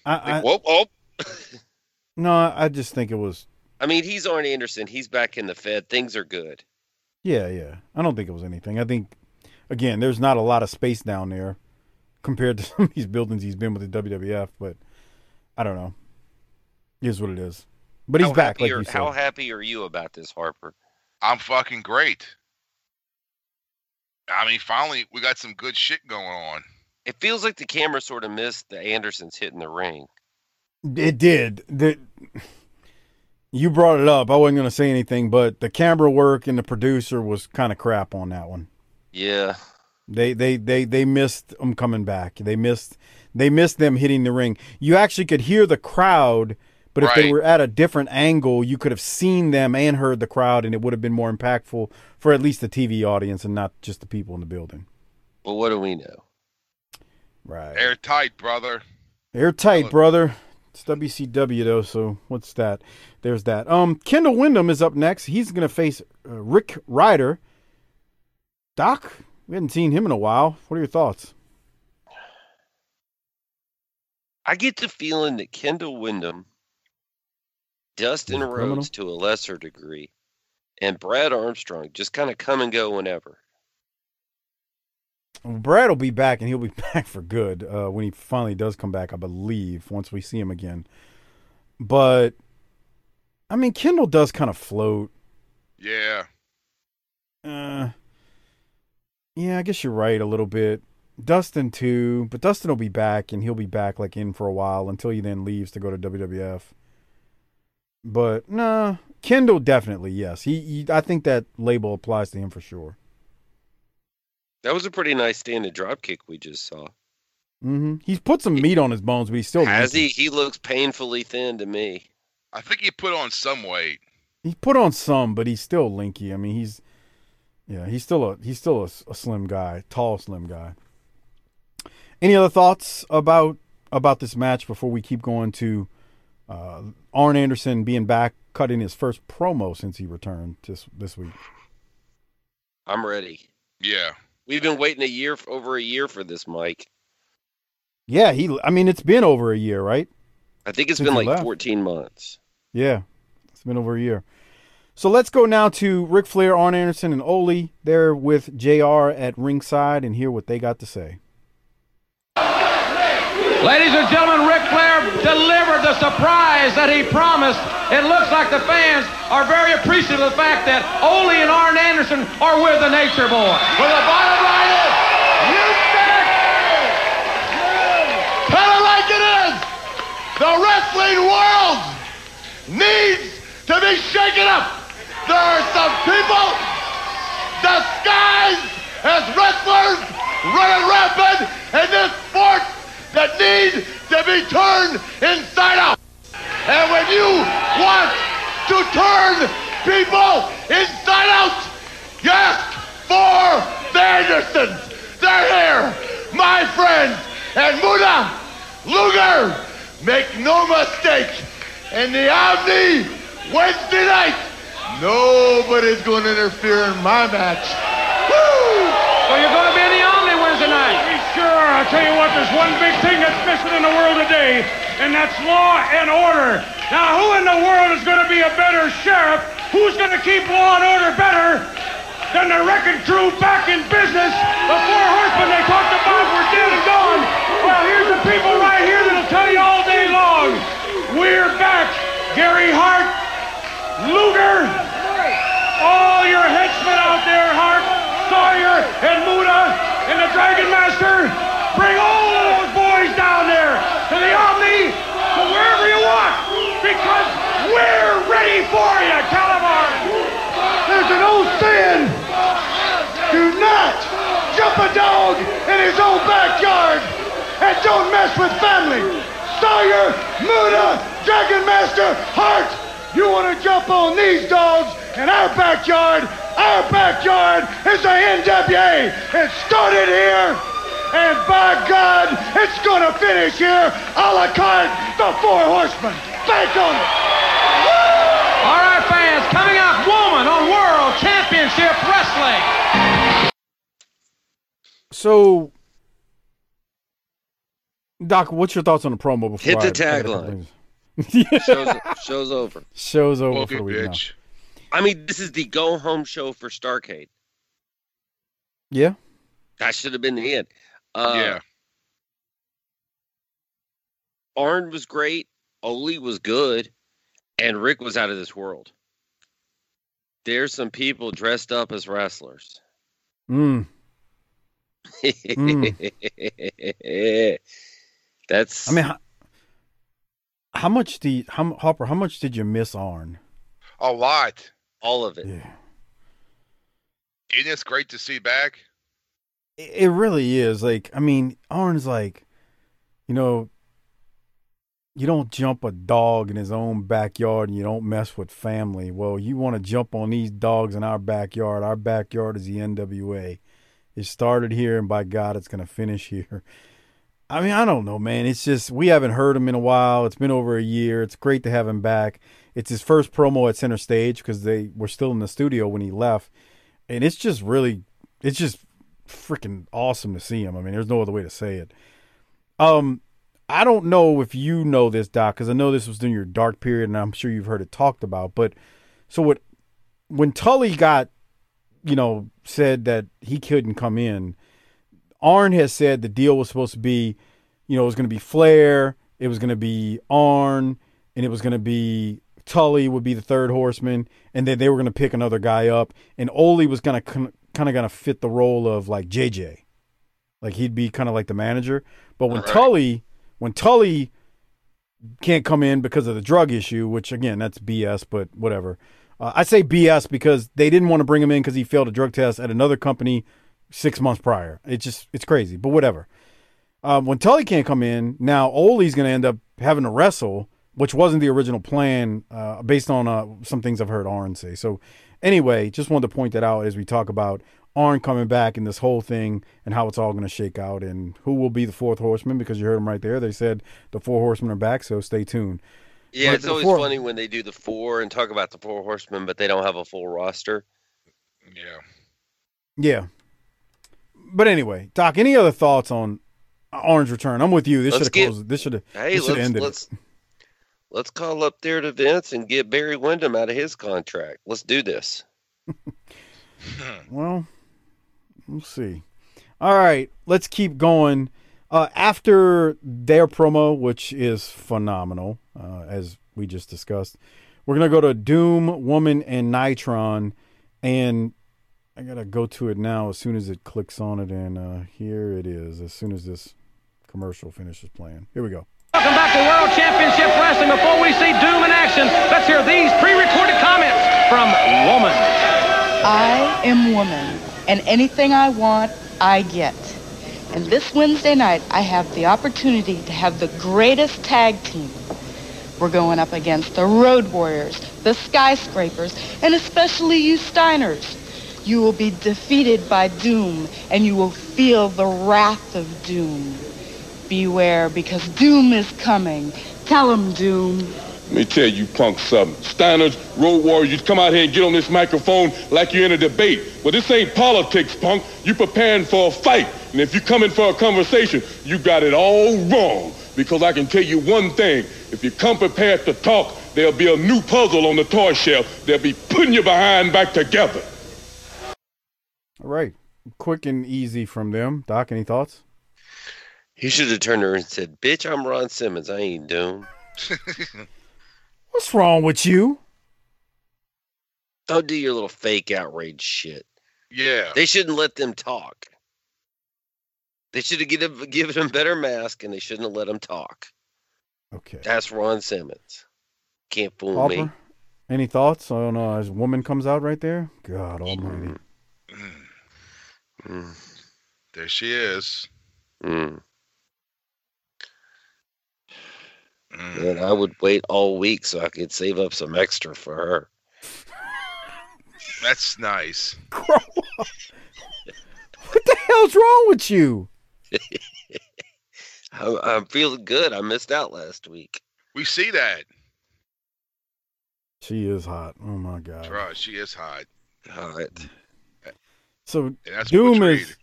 I, Like, I, whoop, whoop. no, I just think it was. I mean, he's Arn Anderson. He's back in the Fed. Things are good. Yeah, yeah. I don't think it was anything. I think again, there's not a lot of space down there compared to some of these buildings he's been with the WWF, but I don't know. It is what it is. But he's how back, like are, you said. How happy are you about this, Harper? I'm fucking great. I mean, finally, we got some good shit going on. It feels like the camera sort of missed the Andersons hitting the ring. It did. The You brought it up. I wasn't going to say anything, but the camera work and the producer was kind of crap on that one. Yeah. They they they they missed them coming back. They missed they missed them hitting the ring. You actually could hear the crowd, but if they were at a different angle, you could have seen them and heard the crowd, and it would have been more impactful for at least the TV audience and not just the people in the building. But what do we know? Right. Airtight, brother. Airtight, brother. It's WCW though, so what's that? There's that. Um, Kendall Windham is up next. He's gonna face uh, Rick Ryder. Doc, we hadn't seen him in a while. What are your thoughts? I get the feeling that Kendall Windham, Dustin He's a criminal? Rhodes to a lesser degree, and Brad Armstrong just kind of come and go whenever. Well, Brad will be back, and he'll be back for good uh, when he finally does come back. I believe once we see him again. But I mean, Kendall does kind of float. Yeah. Uh, yeah, I guess you're right a little bit. Dustin too, but Dustin will be back, and he'll be back like in for a while until he then leaves to go to WWF. But nah, Kendall definitely yes. He, he I think that label applies to him for sure. That was a pretty nice standing drop kick we just saw. hmm He's put some meat on his bones, but he's still Has he? He looks painfully thin to me. I think he put on some weight. He put on some, but he's still linky. I mean, he's yeah, he's still a he's still a, a slim guy, tall, slim guy. Any other thoughts about about this match before we keep going to uh, Arn Anderson being back, cutting his first promo since he returned this this week? I'm ready. Yeah. We've been waiting a year, over a year for this, Mike. Yeah, he. I mean, it's been over a year, right? I think it's Since been like left. 14 months. Yeah, it's been over a year. So let's go now to Ric Flair, Arn Anderson, and Ole. They're with JR at ringside and hear what they got to say. Ladies and gentlemen, Ric Flair delivered the surprise that he promised. It looks like the fans are very appreciative of the fact that Ole and Arn Anderson are with the Nature Boy. But the bottom line is, you bet. Tell it like it is. The wrestling world needs to be shaken up. There are some people disguised as wrestlers running rampant in this sport that need to be turned inside out. And when you want to turn people inside out, you ask for the Andersons. They're here, my friends. And Muta, Luger, make no mistake, in the Omni Wednesday night, nobody's going to interfere in my match. Woo! So you're going to be in the Omni Wednesday night. I'll tell you what, there's one big thing that's missing in the world today, and that's law and order. Now, who in the world is going to be a better sheriff? Who's going to keep law and order better than the wrecking crew back in business? The four horsemen they talked about were dead and gone. Well, here's the people right here that'll tell you all day long. We're back. Gary Hart, Luger, all your henchmen out there, Hart, Sawyer, and Muta, and the Dragon Master, bring all of those boys down there to the Omni, to wherever you want, because we're ready for you, Calabar. There's an old saying, do not jump a dog in his own backyard, and don't mess with family. Sawyer, Muta, Dragon Master, Hart, you want to jump on these dogs in our backyard? Our backyard is the NWA. It started here, and by God, it's going to finish here a la carte, the Four Horsemen. Bank on it. All right, fans, coming up, woman on World Championship Wrestling. So, Doc, what's your thoughts on the promo before Hit the I- I gotta tagline. conclude? Show's, show's over. Show's over Okay, for the week now. Bitch. I mean, this is the go home show for Starcade. Yeah, That should have been the end. Uh, yeah. Arn was great. Ole was good. And Rick was out of this world. There's some people dressed up as wrestlers. mm. That's. I mean, how, how much did you, how Hopper? How much did you miss Arn? A lot. All of it. Yeah. Isn't this great to see back? It it really is. Like, I mean, Arn's like, you know, you don't jump a dog in his own backyard and you don't mess with family. Well, you want to jump on these dogs in our backyard. Our backyard is the NWA. It started here, and by God, it's going to finish here. I mean, I don't know, man. It's just, we haven't heard him in a while. It's been over a year. It's great to have him back. It's his first promo at center stage because they were still in the studio when he left. And it's just really, it's just freaking awesome to see him. I mean, there's no other way to say it. Um, I don't know if you know this, Doc, because I know this was during your dark period, and I'm sure you've heard it talked about. But so what? When Tully got, you know, said that he couldn't come in, Arn has said the deal was supposed to be, you know, it was going to be Flair, it was going to be Arn, and it was going to be Tully would be the third horseman, and then they were going to pick another guy up, and Ole was going to kind of going to fit the role of like JJ, like he'd be kind of like the manager. But when Right. Tully, when Tully can't come in because of the drug issue, which again that's BS, but whatever. Uh, I say BS because they didn't want to bring him in because he failed a drug test at another company six months prior. It's just it's crazy, but whatever. Um, when Tully can't come in, now Ole's going to end up having to wrestle, which wasn't the original plan, uh, based on uh, some things I've heard Arn say. So, anyway, just wanted to point that out as we talk about Arn coming back and this whole thing and how it's all going to shake out and who will be the fourth horseman because you heard him right there. They said the four horsemen are back, so stay tuned. Yeah, But it's always before- funny when they do the four and talk about the four horsemen, but they don't have a full roster. Yeah. Yeah. But anyway, Doc, any other thoughts on Arn's return? I'm with you. This should have get- closed. This should have. Hey, this let's ended. let's let's call up there to Vince and get Barry Windham out of his contract. Let's do this. Well, we'll see. All right, let's keep going. Uh, after their promo, which is phenomenal, uh, as we just discussed, we're gonna go to Doom, Woman, and Nitron, and I gotta go to it now as soon as it clicks on it, and uh, here it is. As soon as this commercial finishes playing, here we go. Welcome back to World Championship Wrestling. Before we see Doom in action, let's hear these pre-recorded comments from Woman. I am woman, and anything I want, I get. And this Wednesday night, I have the opportunity to have the greatest tag team. We're going up against the Road Warriors, the Skyscrapers, and especially you Steiners. You will be defeated by Doom, and you will feel the wrath of Doom. Beware, because Doom is coming. Tell him, Doom. Let me tell you punk something. Steiners, Road Warriors, you come out here and get on this microphone like you're in a debate. But this ain't politics, punk. You're preparing for a fight. And if you come in for a conversation, you got it all wrong. Because I can tell you one thing. If you come prepared to talk, there'll be a new puzzle on the toy shelf. They'll be putting you behind back together. All right, quick and easy from them. Doc, any thoughts? He should have turned her and said, "Bitch, I'm Ron Simmons. I ain't Doom. What's wrong with you? Don't do your little fake outrage shit." Yeah. They shouldn't let them talk. They should have given given him better mask, and they shouldn't have let him talk. Okay. That's Ron Simmons. Can't fool Hopper, me. any thoughts on uh, as a woman comes out right there? God Almighty. Mm, There she is. mm. Mm. Man, I would wait all week so I could save up some extra for her. That's nice. Grow up. What the hell's wrong with you? I, I'm feeling good. I missed out last week. We see that. She is hot. Oh my God. Right. She is hot. All right. So And that's Doom portrayed. is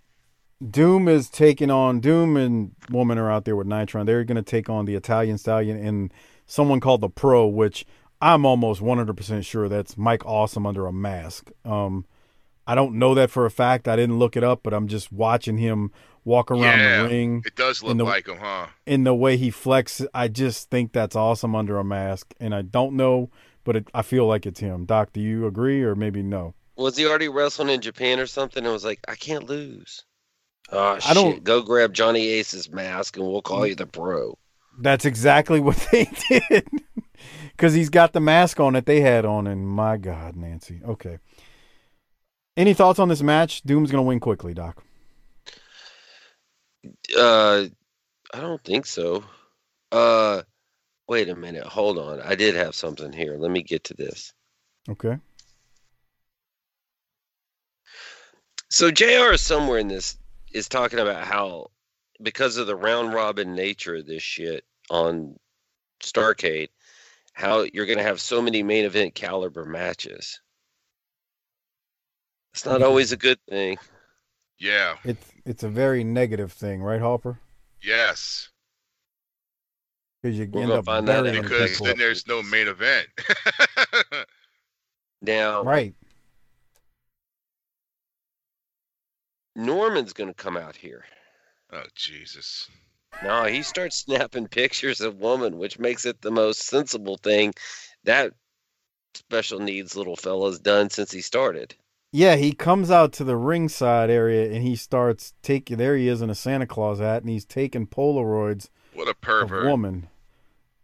Doom is taking on Doom and Woman are out there with Nitron. They're going to take on the Italian Stallion and someone called the Pro, which I'm almost 100% sure that's Mike Awesome under a mask. Um, I don't know that for a fact. I didn't look it up, but I'm just watching him walk around yeah, the ring. It does look in the- like him, huh? in the way he flexes, I just think that's awesome under a mask, and I don't know, but it, I feel like it's him. Doc, do you agree or maybe no? Was he already wrestling in Japan or something? And was like, I can't lose. Oh I shit! don't- Go grab Johnny Ace's mask, and we'll call you the pro. That's exactly what they did. Because he's got the mask on that they had on, and my God, Nancy. Okay. Any thoughts on this match? Doom's gonna win quickly, Doc. Uh, I don't think so. Uh, wait a minute. Hold on. I did have something here. Let me get to this. Okay. So JR is somewhere in this is talking about how because of the round robin nature of this shit on Starcade, how you're gonna have so many main event caliber matches. It's not always a good thing. Yeah. It's it's a very negative thing, right, Hopper? Yes. Because you We're end up find that burying. Because then there's no main event. Now, right. Norman's gonna come out here. oh Jesus. No, he starts snapping pictures of woman, which makes it the most sensible thing that special needs little fella's done since he started. Yeah, he comes out to the ringside area and he starts taking. There he is in a Santa Claus hat, and he's taking Polaroids What a of pervert. woman.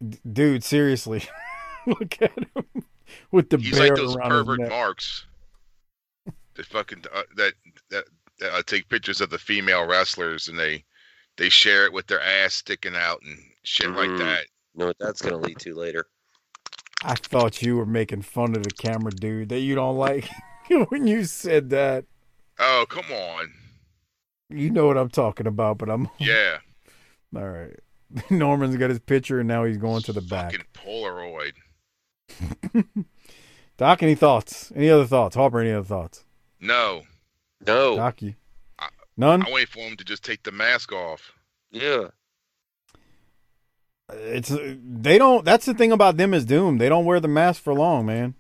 D- dude, seriously, look at him with the He's bear like those around pervert his neck. marks. That fucking uh, that that that uh, take pictures of the female wrestlers and they they share it with their ass sticking out and shit like Mhm. that. You know what that's gonna lead to later. I thought you were making fun of the camera dude that you don't like when you said that. Oh come on. You know what I'm talking about, but I'm Yeah. all right. Norman's got his picture and now he's going to the back. Fucking Polaroid. Doc, any thoughts? Any other thoughts? Harper, any other thoughts? No. No. Doc, you none? I wait for him to just take the mask off. Yeah. It's they don't. That's the thing about them is Doom. They don't wear the mask for long, man.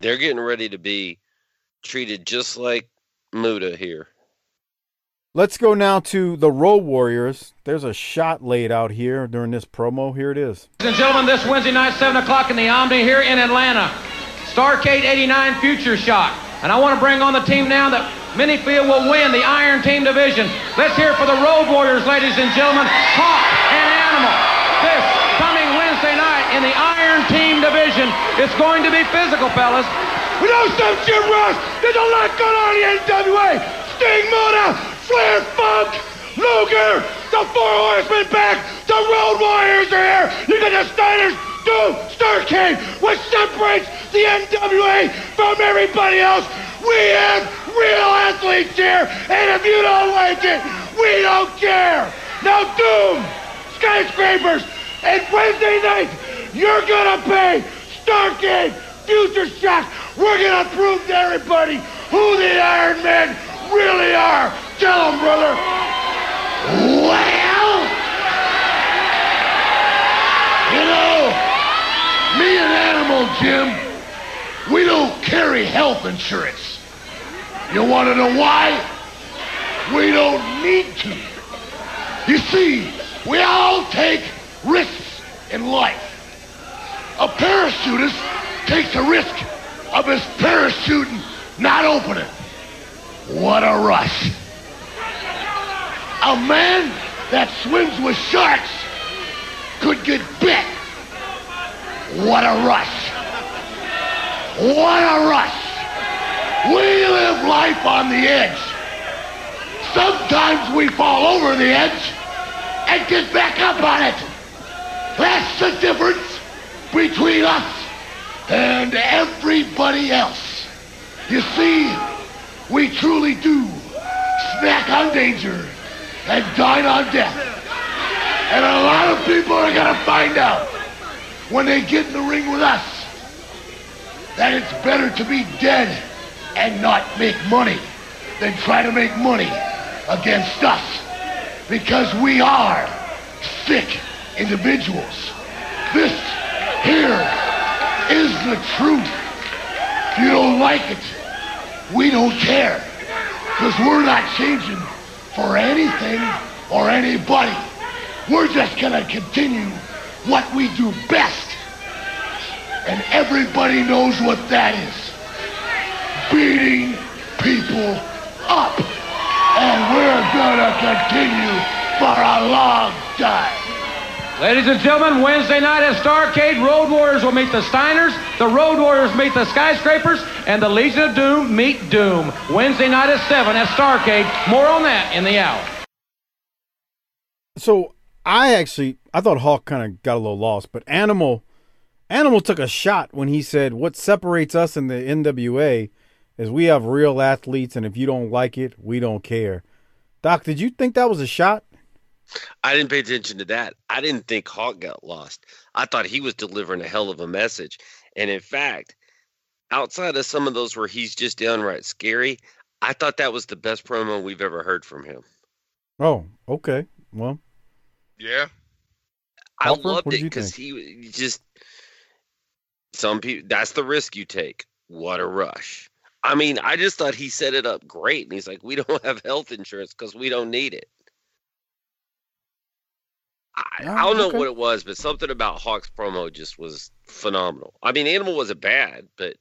They're getting ready to be treated just like Muta here. Let's go now to the Road Warriors. There's a shot laid out here during this promo. Here it is. Ladies and gentlemen, this Wednesday night, 7 o'clock in the Omni here in Atlanta. Starcade 89 Future Shock. And I want to bring on the team now that many feel will win the Iron Team division. Let's hear for the Road Warriors, ladies and gentlemen. Hawk and Animal. This coming Wednesday night in the Iron Team division. It's going to be physical, fellas. We know some Jim Ross. There's a lot going on in the NWA. Sting Muta, Flair Funk, Luger, the Four Horsemen back. The Road Warriors are here. You got the Steiners, Doom, Starcade. What separates the NWA from everybody else? We have real athletes here. And if you don't like it, we don't care. Now, Doom, skyscrapers, and Wednesday night, you're gonna pay Starcade, Future Shock. We're gonna prove to everybody who the Iron Men really are. Tell them, brother. Well, you know, me and Animal Jim, we don't carry health insurance. You want to know why? We don't need to. You see, we all take risks in life. A parachutist takes a risk of his parachuting not opening. What a rush. A man that swims with sharks could get bit. What a rush. What a rush. We live life on the edge. Sometimes we fall over the edge and get back up on it. That's the difference between us and everybody else. You see, we truly do snack on danger and dine on death. And a lot of people are gonna find out when they get in the ring with us that it's better to be dead and not make money than try to make money against us because we are sick individuals. This here is the truth. If you don't like it, we don't care because we're not changing for anything or anybody. We're just gonna continue what we do best. And everybody knows what that is. Beating people up. And we're gonna continue for a long time. Ladies and gentlemen, Wednesday night at Starcade, Road Warriors will meet the Steiners, the Road Warriors meet the Skyscrapers, and the Legion of Doom meet Doom. Wednesday night at 7 at Starcade. More on that in the hour. So I actually I thought Hawk kind of got a little lost, but Animal Animal took a shot when he said what separates us in the NWA is we have real athletes and if you don't like it, we don't care. Doc, did you think that was a shot? I didn't pay attention to that. I didn't think Hawk got lost. I thought he was delivering a hell of a message. And in fact, outside of some of those where he's just downright scary, I thought that was the best promo we've ever heard from him. Oh, okay. Well, Yeah. I Harper, loved what it because he he just some people that's the risk you take. What a rush. I mean, I just thought he set it up great. And he's like, we don't have health insurance because we don't need it. I, I Oh, don't know what it was, but something about Hawk's promo just was phenomenal. I mean, Animal wasn't bad, but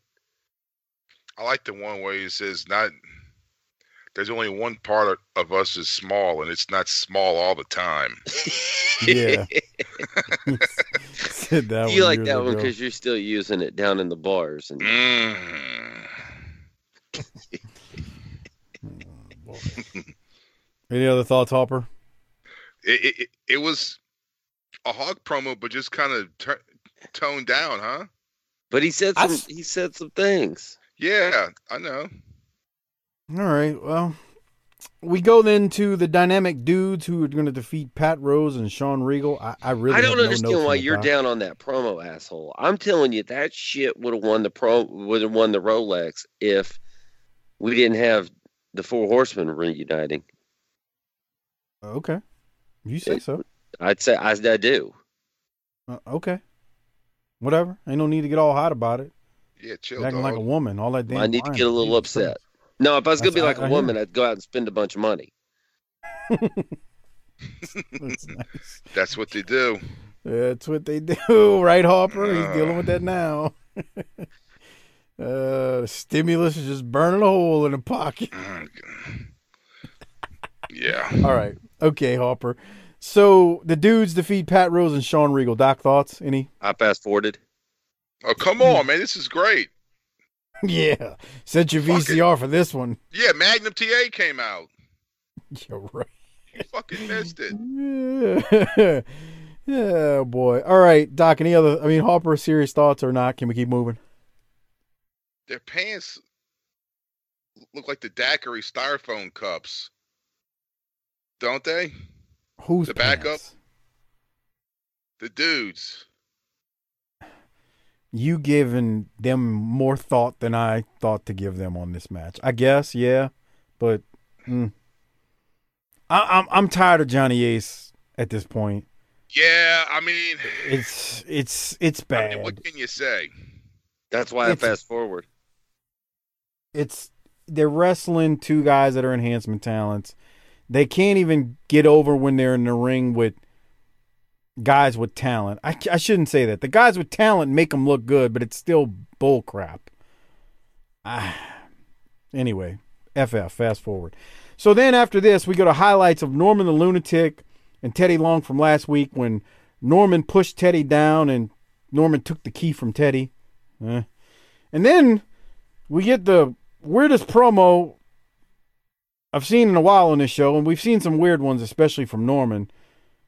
I like the one where he says not there's only one part of, of us is small and it's not small all the time. Yeah. said that you one like years that one because you're still using it down in the bars. And Mm. Any other thoughts, Hopper? It, it, it, it was a hawk promo, but just kind of tur toned down, huh? but he said some s- he said some things. Yeah, I know. All right. Well, we go then to the dynamic dudes who are going to defeat Pat Rose and Sean Regal. I, I really I don't no understand notes why you're top. down on that promo, asshole. I'm telling you, that shit would have won the pro would have won the Rolex if we didn't have the Four Horsemen reuniting. Okay. You say so. I'd say I, I do. Uh, okay. Whatever. Ain't no need to get all hot about it. Yeah, chill, Acting dog. like a woman. All that damn. I need to get a little upset. No, if I was gonna be like I- a I woman, I'd go out and spend a bunch of money. That's nice. That's what they do. That's what they do, right, Harper? He's dealing with that now. Uh, the stimulus is just burning a hole in the pocket. Yeah. All right. Okay, Hopper. So the dudes defeat Pat Rose and Sean Regal. Doc, thoughts? Any? I fast forwarded. Oh, come on, man. This is great. Yeah. Sent your VCR for this one. Yeah, Magnum TA came out. You're right. You fucking missed it. Yeah. yeah, boy. All right, Doc. Any other? I mean, Hopper, Serious thoughts or not? Can we keep moving? Their pants look like the daiquiri styrofoam cups. Don't they? Who's The backup? pants? The dudes. You giving them more thought than I thought to give them on this match. I guess, yeah, but mm. I, I'm I'm tired of Johnny Ace at this point. Yeah, I mean, It's it's it's I bad. mean, what can you say? That's why It's- I fast forward. It's they're wrestling two guys that are enhancement talents. They can't even get over when they're in the ring with guys with talent. I, I shouldn't say that. The guys with talent make them look good, but it's still bull crap. Ah. Anyway, FF, fast forward. So then after this, we go to highlights of Norman the Lunatic and Teddy Long from last week when Norman pushed Teddy down and Norman took the key from Teddy. Eh. And then we get the weirdest promo I've seen in a while on this show, and we've seen some weird ones, especially from Norman.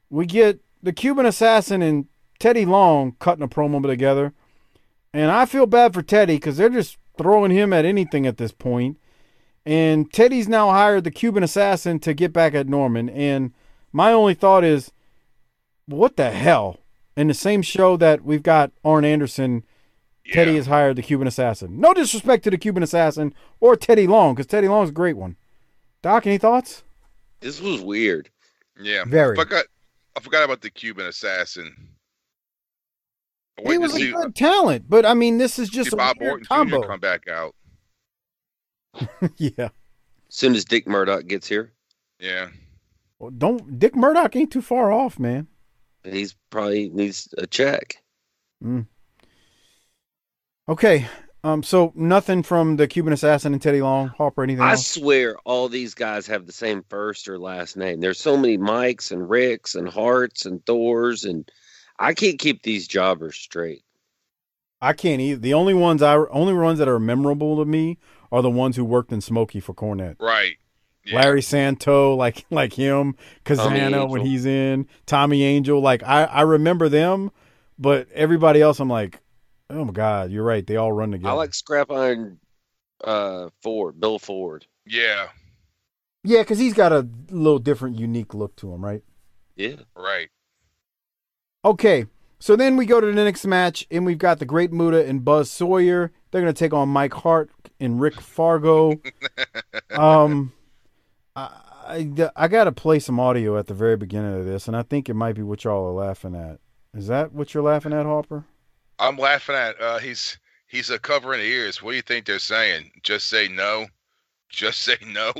We get the Cuban Assassin and Teddy Long cutting a promo together, and I feel bad for Teddy because they're just throwing him at anything at this point. And Teddy's now hired the Cuban Assassin to get back at Norman, and my only thought is, what the hell? In the same show that we've got Arn Anderson Teddy has hired the Cuban Assassin. No disrespect to the Cuban Assassin or Teddy Long, because Teddy Long's a great one. Doc, any thoughts? This was weird. Yeah, Very. I forgot. I forgot about the Cuban assassin. I'm He was to a good talent, but I mean, this is just see a Bob weird Orton combo. Jr. come back out. yeah. As soon as Dick Murdoch gets here, Yeah. Well, don't Dick Murdoch ain't too far off, man. he's probably needs a check. Mm. Okay. Um, so nothing from the Cuban Assassin and Teddy Long, Harper, anything I else? swear all these guys have the same first or last name. There's so many Mikes and Ricks and Harts and Thors and I can't keep these jobbers straight. I can't either. The only ones I only ones that are memorable to me are the ones who worked in Smokey for Cornette. Right. Larry Santo, like like him, Tommy Kazana when he's in, Tommy Angel, like I I remember them, but everybody else I'm like, oh my god, you're right, they all run together. I like Scrap Iron uh Ford, Bill Ford. Yeah. yeah, because he's got a little different, unique look to him, right? Yeah. Right. Okay, so then we go to the next match, and we've got the Great Muta and Buzz Sawyer. They're gonna take on Mike Hart and Rick Fargo. um, I, I I gotta play some audio at the very beginning of this, and I think it might be what y'all are laughing at. Is that what you're laughing at, Harper? I'm laughing at uh he's he's a covering the ears. What do you think they're saying? Just say no. Just say no.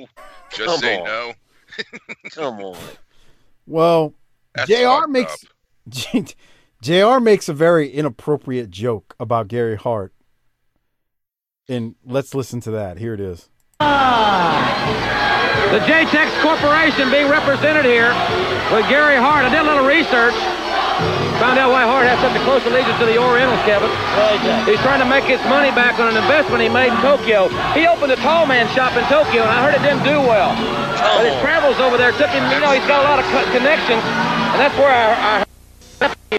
Just Come say on. no. Come on. Well, That's JR makes JR makes a very inappropriate joke about Gary Hart, and let's listen to that. Here it is. The JTEX Corporation being represented here with Gary Hart. I did a little research. Found out why Hart has such a close allegiance to the Orientals, Kevin. He's trying to make his money back on an investment he made in Tokyo. He opened a tall man shop in Tokyo, and I heard it didn't do well. But his travels over there took him, you know, he's got a lot of connections, and that's where I, I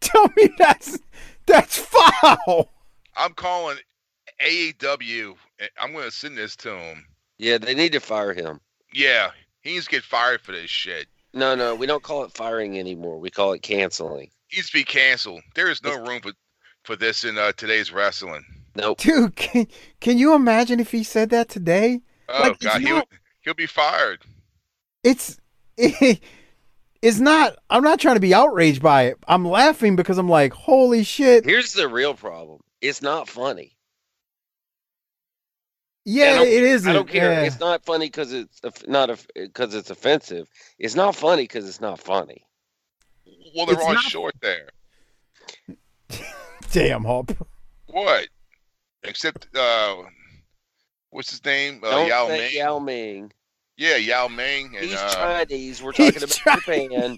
Tell me that's that's foul. I'm calling AEW. I'm going to send this to him. Yeah, they need to fire him. Yeah, he needs to get fired for this shit. No, no, we don't call it firing anymore. We call it canceling. He needs to be canceled. There is no room for for this in uh, today's wrestling. Nope. Dude, can, can you imagine if he said that today? Oh Like, God, he'll not- he'll be fired. It's it, it's not. I'm not trying to be outraged by it. I'm laughing because I'm like, holy shit. Here's the real problem. It's not funny. Yeah, it isn't. I don't care. Yeah. It's not funny because it's off- not because it's offensive. It's not funny because it's not funny. Well, they're It's all not- short there. Damn, Hop. What? Except uh, what's his name? Uh, Don't Yao Ming. Yao Ming. Yeah, Yao Ming. And, He's uh, Chinese. We're talking about Japan.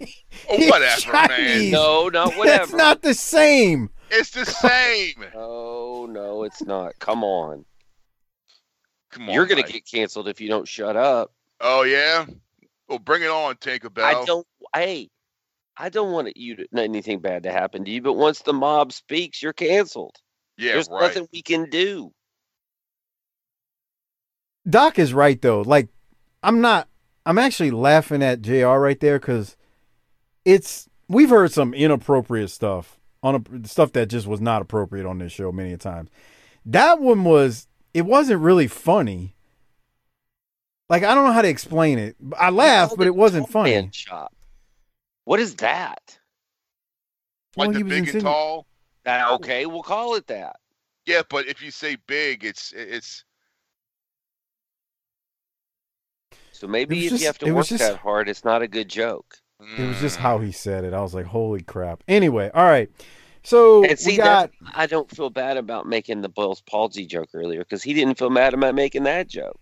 oh, He's whatever, man. No, not whatever. That's not the same. It's the same. Oh no, it's not. Come on. Come on. You're gonna get canceled if you don't shut up. Oh yeah. Well, bring it on, Tinkerbell. I don't. Hey, I don't want you to anything bad to happen to you. But once the mob speaks, you're canceled. Yeah, There's right. nothing we can do. Doc is right though. Like, I'm not. I'm actually laughing at JR right there because it's. We've heard some inappropriate stuff on a, stuff that just was not appropriate on this show many times. That one was. It wasn't really funny. Like I don't know how to explain it. I laughed, but it wasn't funny. Man shop. What is that? like Well, the he was big and insinu- tall. That okay? We'll call it that. Yeah, but if you say big, it's it's So maybe if just- you have to work just- that hard, it's not a good joke. It was mm, just how he said it. I was like, "Holy crap!" Anyway, all right. So And see, we got. that's- I don't feel bad about making the Bell's palsy joke earlier because he didn't feel mad about making that joke.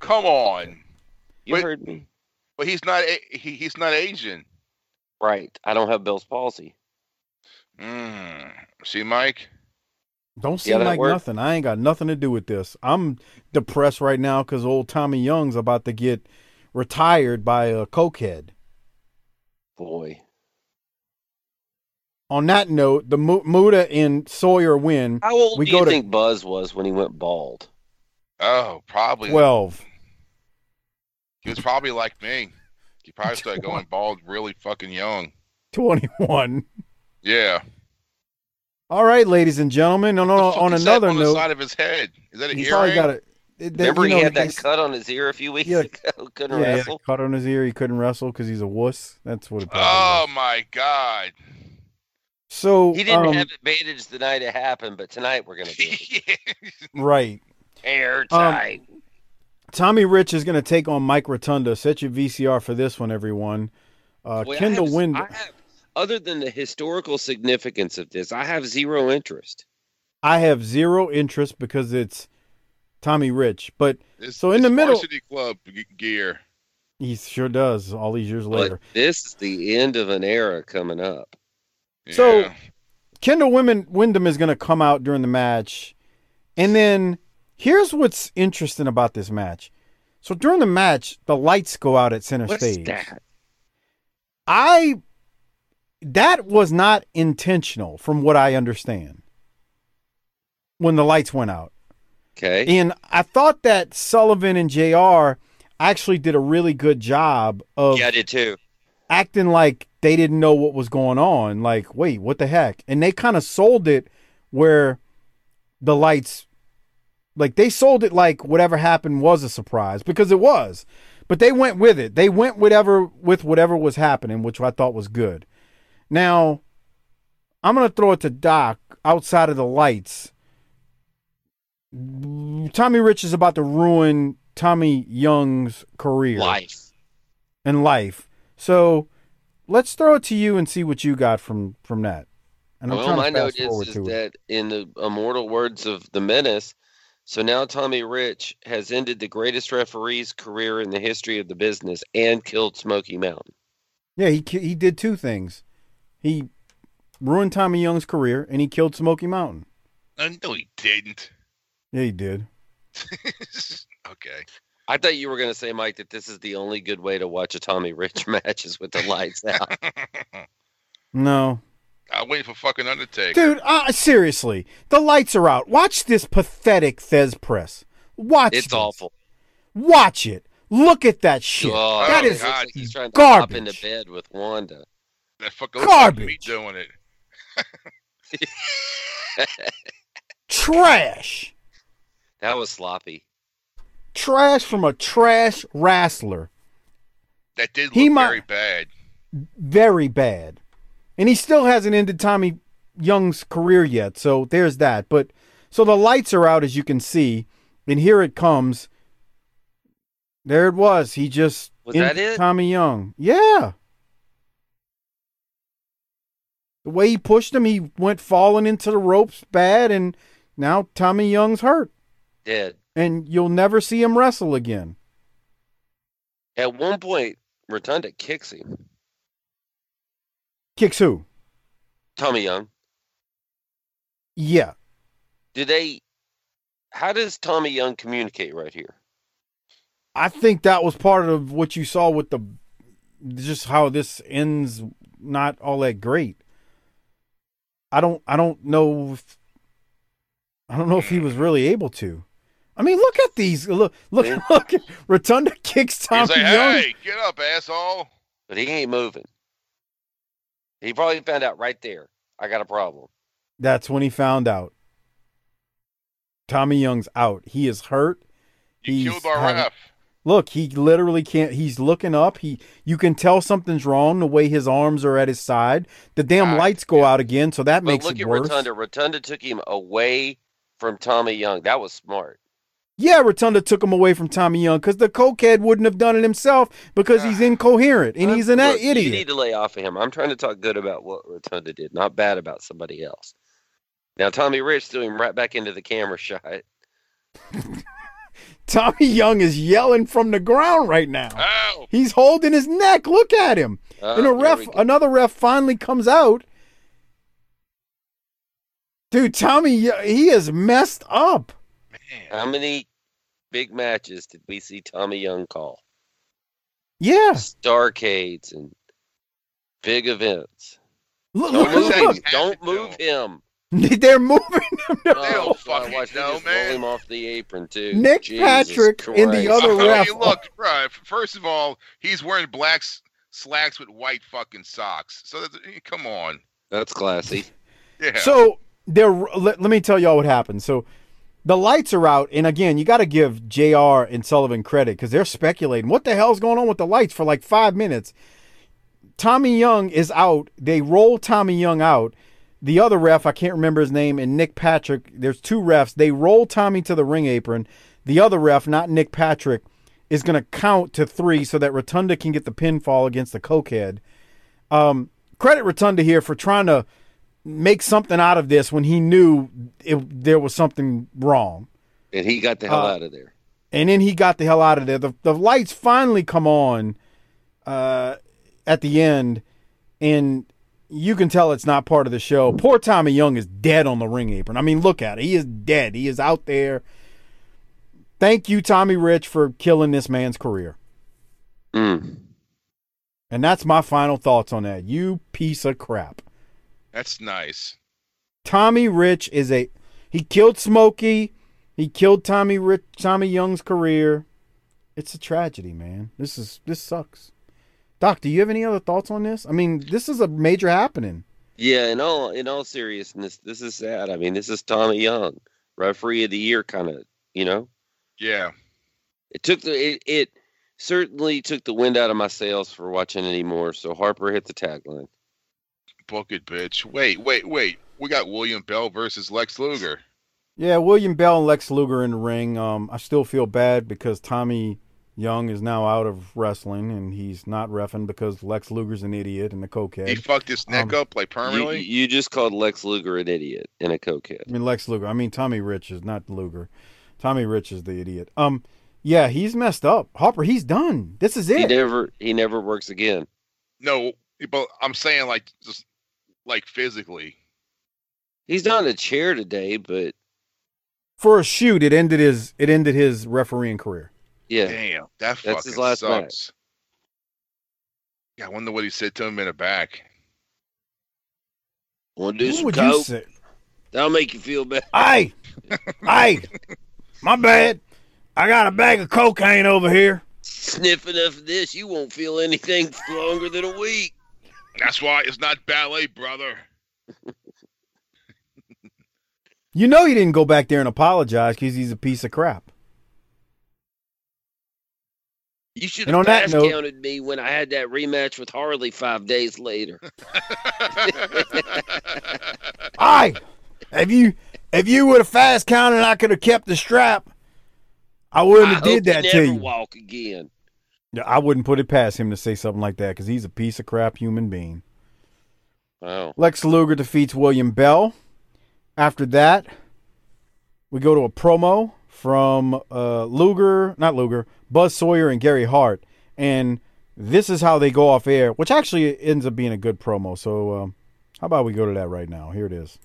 come on. You But- heard me, But he's not he, he's not Asian. right? I don't have Bell's palsy. Mm. See, Mike. Don't See seem that like worked? nothing. I ain't got nothing to do with this. I'm depressed right now because old Tommy Young's about to get retired by a cokehead. Boy, On that note, the Mu- Muta and Sawyer win. how old We do go you to- think Buzz was when he went bald? Oh, probably. Twelve. he was probably like me. He probably started going bald really fucking young. 21. Yeah. All right, ladies and gentlemen. No, no, The fuck on is that another on the note, side of his head. Is that an he earring? probably got a. it- that- Remember you he had that cut on his ear a few weeks Yeah. ago. Couldn't Yeah, he had wrestle. cut on his ear. He couldn't wrestle because he's a wuss. That's what it probably Oh was. my god. So He didn't um, have advantage the night it happened, but tonight we're gonna do it. right. airtight. Tommy Rich is going to take on Mike Rotunda. Set your VCR for this one, everyone. Uh, Boy, I Kendall have- Wind. I have- other than the historical significance of this, I have zero interest. I have zero interest because it's Tommy Rich. But It's, so in it's the middle, Varsity Club gear. he sure does. All these years later. This is the end of an era coming up. So. Kendall Windham is going to come out during the match, and then here's what's interesting about this match. So during the match, the lights go out at center What's stage. that? I that was not intentional, from what I understand. When the lights went out, Okay. and I thought that Sullivan and JR actually did a really good job of Yeah, I did too. Acting like they didn't know what was going on. Like, wait, what the heck? And they kind of sold it where the lights, like, they sold it like whatever happened was a surprise because it was. But they went with it. They went whatever with whatever was happening, which I thought was good. Now, I'm gonna throw it to Doc outside of the lights. Tommy Rich is about to ruin Tommy Young's career Life. and life. So let's throw it to you and see what you got from from that. And I'm well, my to note is, is that in the immortal words of the Menace, so now Tommy Rich has ended the greatest referee's career in the history of the business and killed Smoky Mountain. Yeah, he he did two things. He ruined Tommy Young's career and he killed Smoky Mountain. Uh, no, he didn't. Yeah, he did. okay. I thought you were going to say, Mike, that this is the only good way to watch a Tommy Rich match is with the lights out. No, I wait for fucking Undertaker. dude. Uh, seriously, the lights are out. Watch this pathetic Thesz press. Watch. It's this. awful. Watch it. Look at that shit. Oh, that it is looks like he's trying to hop into garbage. bed with Wanda. That fucking looks like me doing it. Trash. That was sloppy. Trash from a trash wrestler. That did look He might- very bad. very bad. And he still hasn't ended Tommy Young's career yet. So there's that. But so the lights are out as you can see, and here it comes. There it was. He just Was ended that it? Tommy Young. Yeah. The way he pushed him, he went falling into the ropes bad, and now Tommy Young's hurt. Dead. And you'll never see him wrestle again. At one point, Rotunda kicks him. Kicks who? Tommy Young. Yeah. Do they? How does Tommy Young communicate right here? I think that was part of what you saw with the just how this ends not all that great. I don't I don't know if I don't know if he was really able to. I mean, look at these. Look, look, look. Rotunda kicks Tommy He's like, Young. hey, get up, asshole. But he ain't moving. He probably found out right there. I got a problem. That's when he found out. Tommy Young's out. He is hurt. You He's killed our having- ref. Look, he literally can't. He's looking up. He, you can tell something's wrong the way his arms are at his side. The damn ah, lights go out again, so that But makes look it at worse. Rotunda. Rotunda took him away from Tommy Young. That was smart. Yeah, Rotunda took him away from Tommy Young because the cokehead wouldn't have done it himself because he's ah. incoherent and he's an Look, idiot. You need to lay off of him. I'm trying to talk good about what Rotunda did, not bad about somebody else. Now Tommy Rich threw him right back into the camera shot. Tommy Young is yelling from the ground right now. Oh. He's holding his neck. Look at him. Oh, and a ref, another ref finally comes out. Dude, Tommy, he is messed up. How many big matches did we see Tommy Young call? Yeah. Starcades and big events. Look, Don't look, move look. him. Don't move him. They're moving him. Oh, fucking watch me know, just man. roll him off the apron too. Nick Jesus Patrick in the Christ. other Oh, ref. you look, bro. First of all, he's wearing black slacks with white fucking socks. So that's, eh, come on. That's classy. Yeah. So there. Let, let me tell y'all what happened. So the lights are out, and again, you got to give JR and Sullivan credit because they're speculating what the hell's going on with the lights for like five minutes. Tommy Young is out. They roll Tommy Young out. The other ref, I can't remember his name, and Nick Patrick. There's two refs. They roll Tommy to the ring apron. The other ref, not Nick Patrick, is going to count to three so that Rotunda can get the pinfall against the cokehead. Um, credit Rotunda here for trying to make something out of this when he knew it, there was something wrong. And he got the hell Uh, out of there. And then he got the hell out of there. The, the lights finally come on uh, at the end, and you can tell it's not part of the show. Poor Tommy Young is dead on the ring apron. I mean, look at it. He is dead. He is out there. Thank you, Tommy Rich, for killing this man's career. Mm. And that's my final thoughts on that. You piece of crap. That's nice. Tommy Rich is a he killed Smokey. He killed Tommy Rich Tommy Young's career. It's a tragedy, man. This is this sucks. Doc, do you have any other thoughts on this? I mean, this is a major happening. Yeah, in all in all seriousness, this is sad. I mean, this is Tommy Young, referee of the year, kind of. You know, Yeah. it took the it, it certainly took the wind out of my sails for watching anymore. So Harper hit the tagline. Book it, bitch. Wait, wait, wait. We got William Bell versus Lex Luger. Yeah, William Bell and Lex Luger in the ring. Um, I still feel bad because Tommy Young is now out of wrestling and he's not refing because Lex Luger's an idiot and a cokehead. He fucked his neck Um, up like permanently. you just called Lex Luger an idiot and a cokehead. I mean Lex Luger. I mean Tommy Rich is not Luger. Tommy Rich is the idiot. Um, yeah, he's messed up. Harper, he's done. This is it. He it. never he never works again. no, but I'm saying like just like physically. He's not in a chair today, but For a shoot, it ended his it ended his refereeing career. yeah, Damn, that That's fucking his last sucks. match. Yeah, I wonder what he said to him in the back. want to do What some would you coke? say? That'll make you feel better. Hey, hey, my bad. I got a bag of cocaine over here. Sniff enough of this, you won't feel anything for longer than a week. That's why it's not ballet, brother. You know he didn't go back there and apologize because he's a piece of crap. You should have on that pass note- counted me when I had that rematch with Harley five days later. Aye, if you if you would have fast counted, I could have kept the strap. I wouldn't I have did hope that you to never you. walk again. Yeah, I wouldn't put it past him to say something like that because he's a piece of crap human being. Wow. Lex Luger defeats William Bell. After that, we go to a promo from uh, Luger, not Luger, Buzz Sawyer and Gary Hart, and this is how they go off air, which actually ends up being a good promo. So, um, how about we go to that right now? Here it is.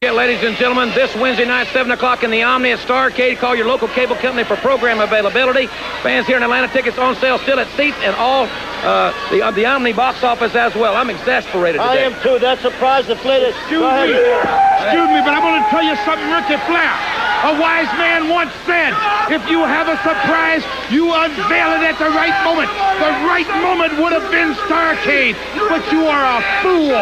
Yeah, ladies and gentlemen, this Wednesday night, 7 o'clock in the Omni at Starcade. Call your local cable company for program availability. Fans here in Atlanta, tickets on sale still at seats and all uh, the, uh, the Omni box office as well. I'm exasperated today. I am too. That surprise deflated. Excuse me. Excuse me, but I'm going to tell you something, Ricky Flair. A wise man once said, if you have a surprise, you unveil it at the right moment. The right moment would have been Starcade, but you are a fool,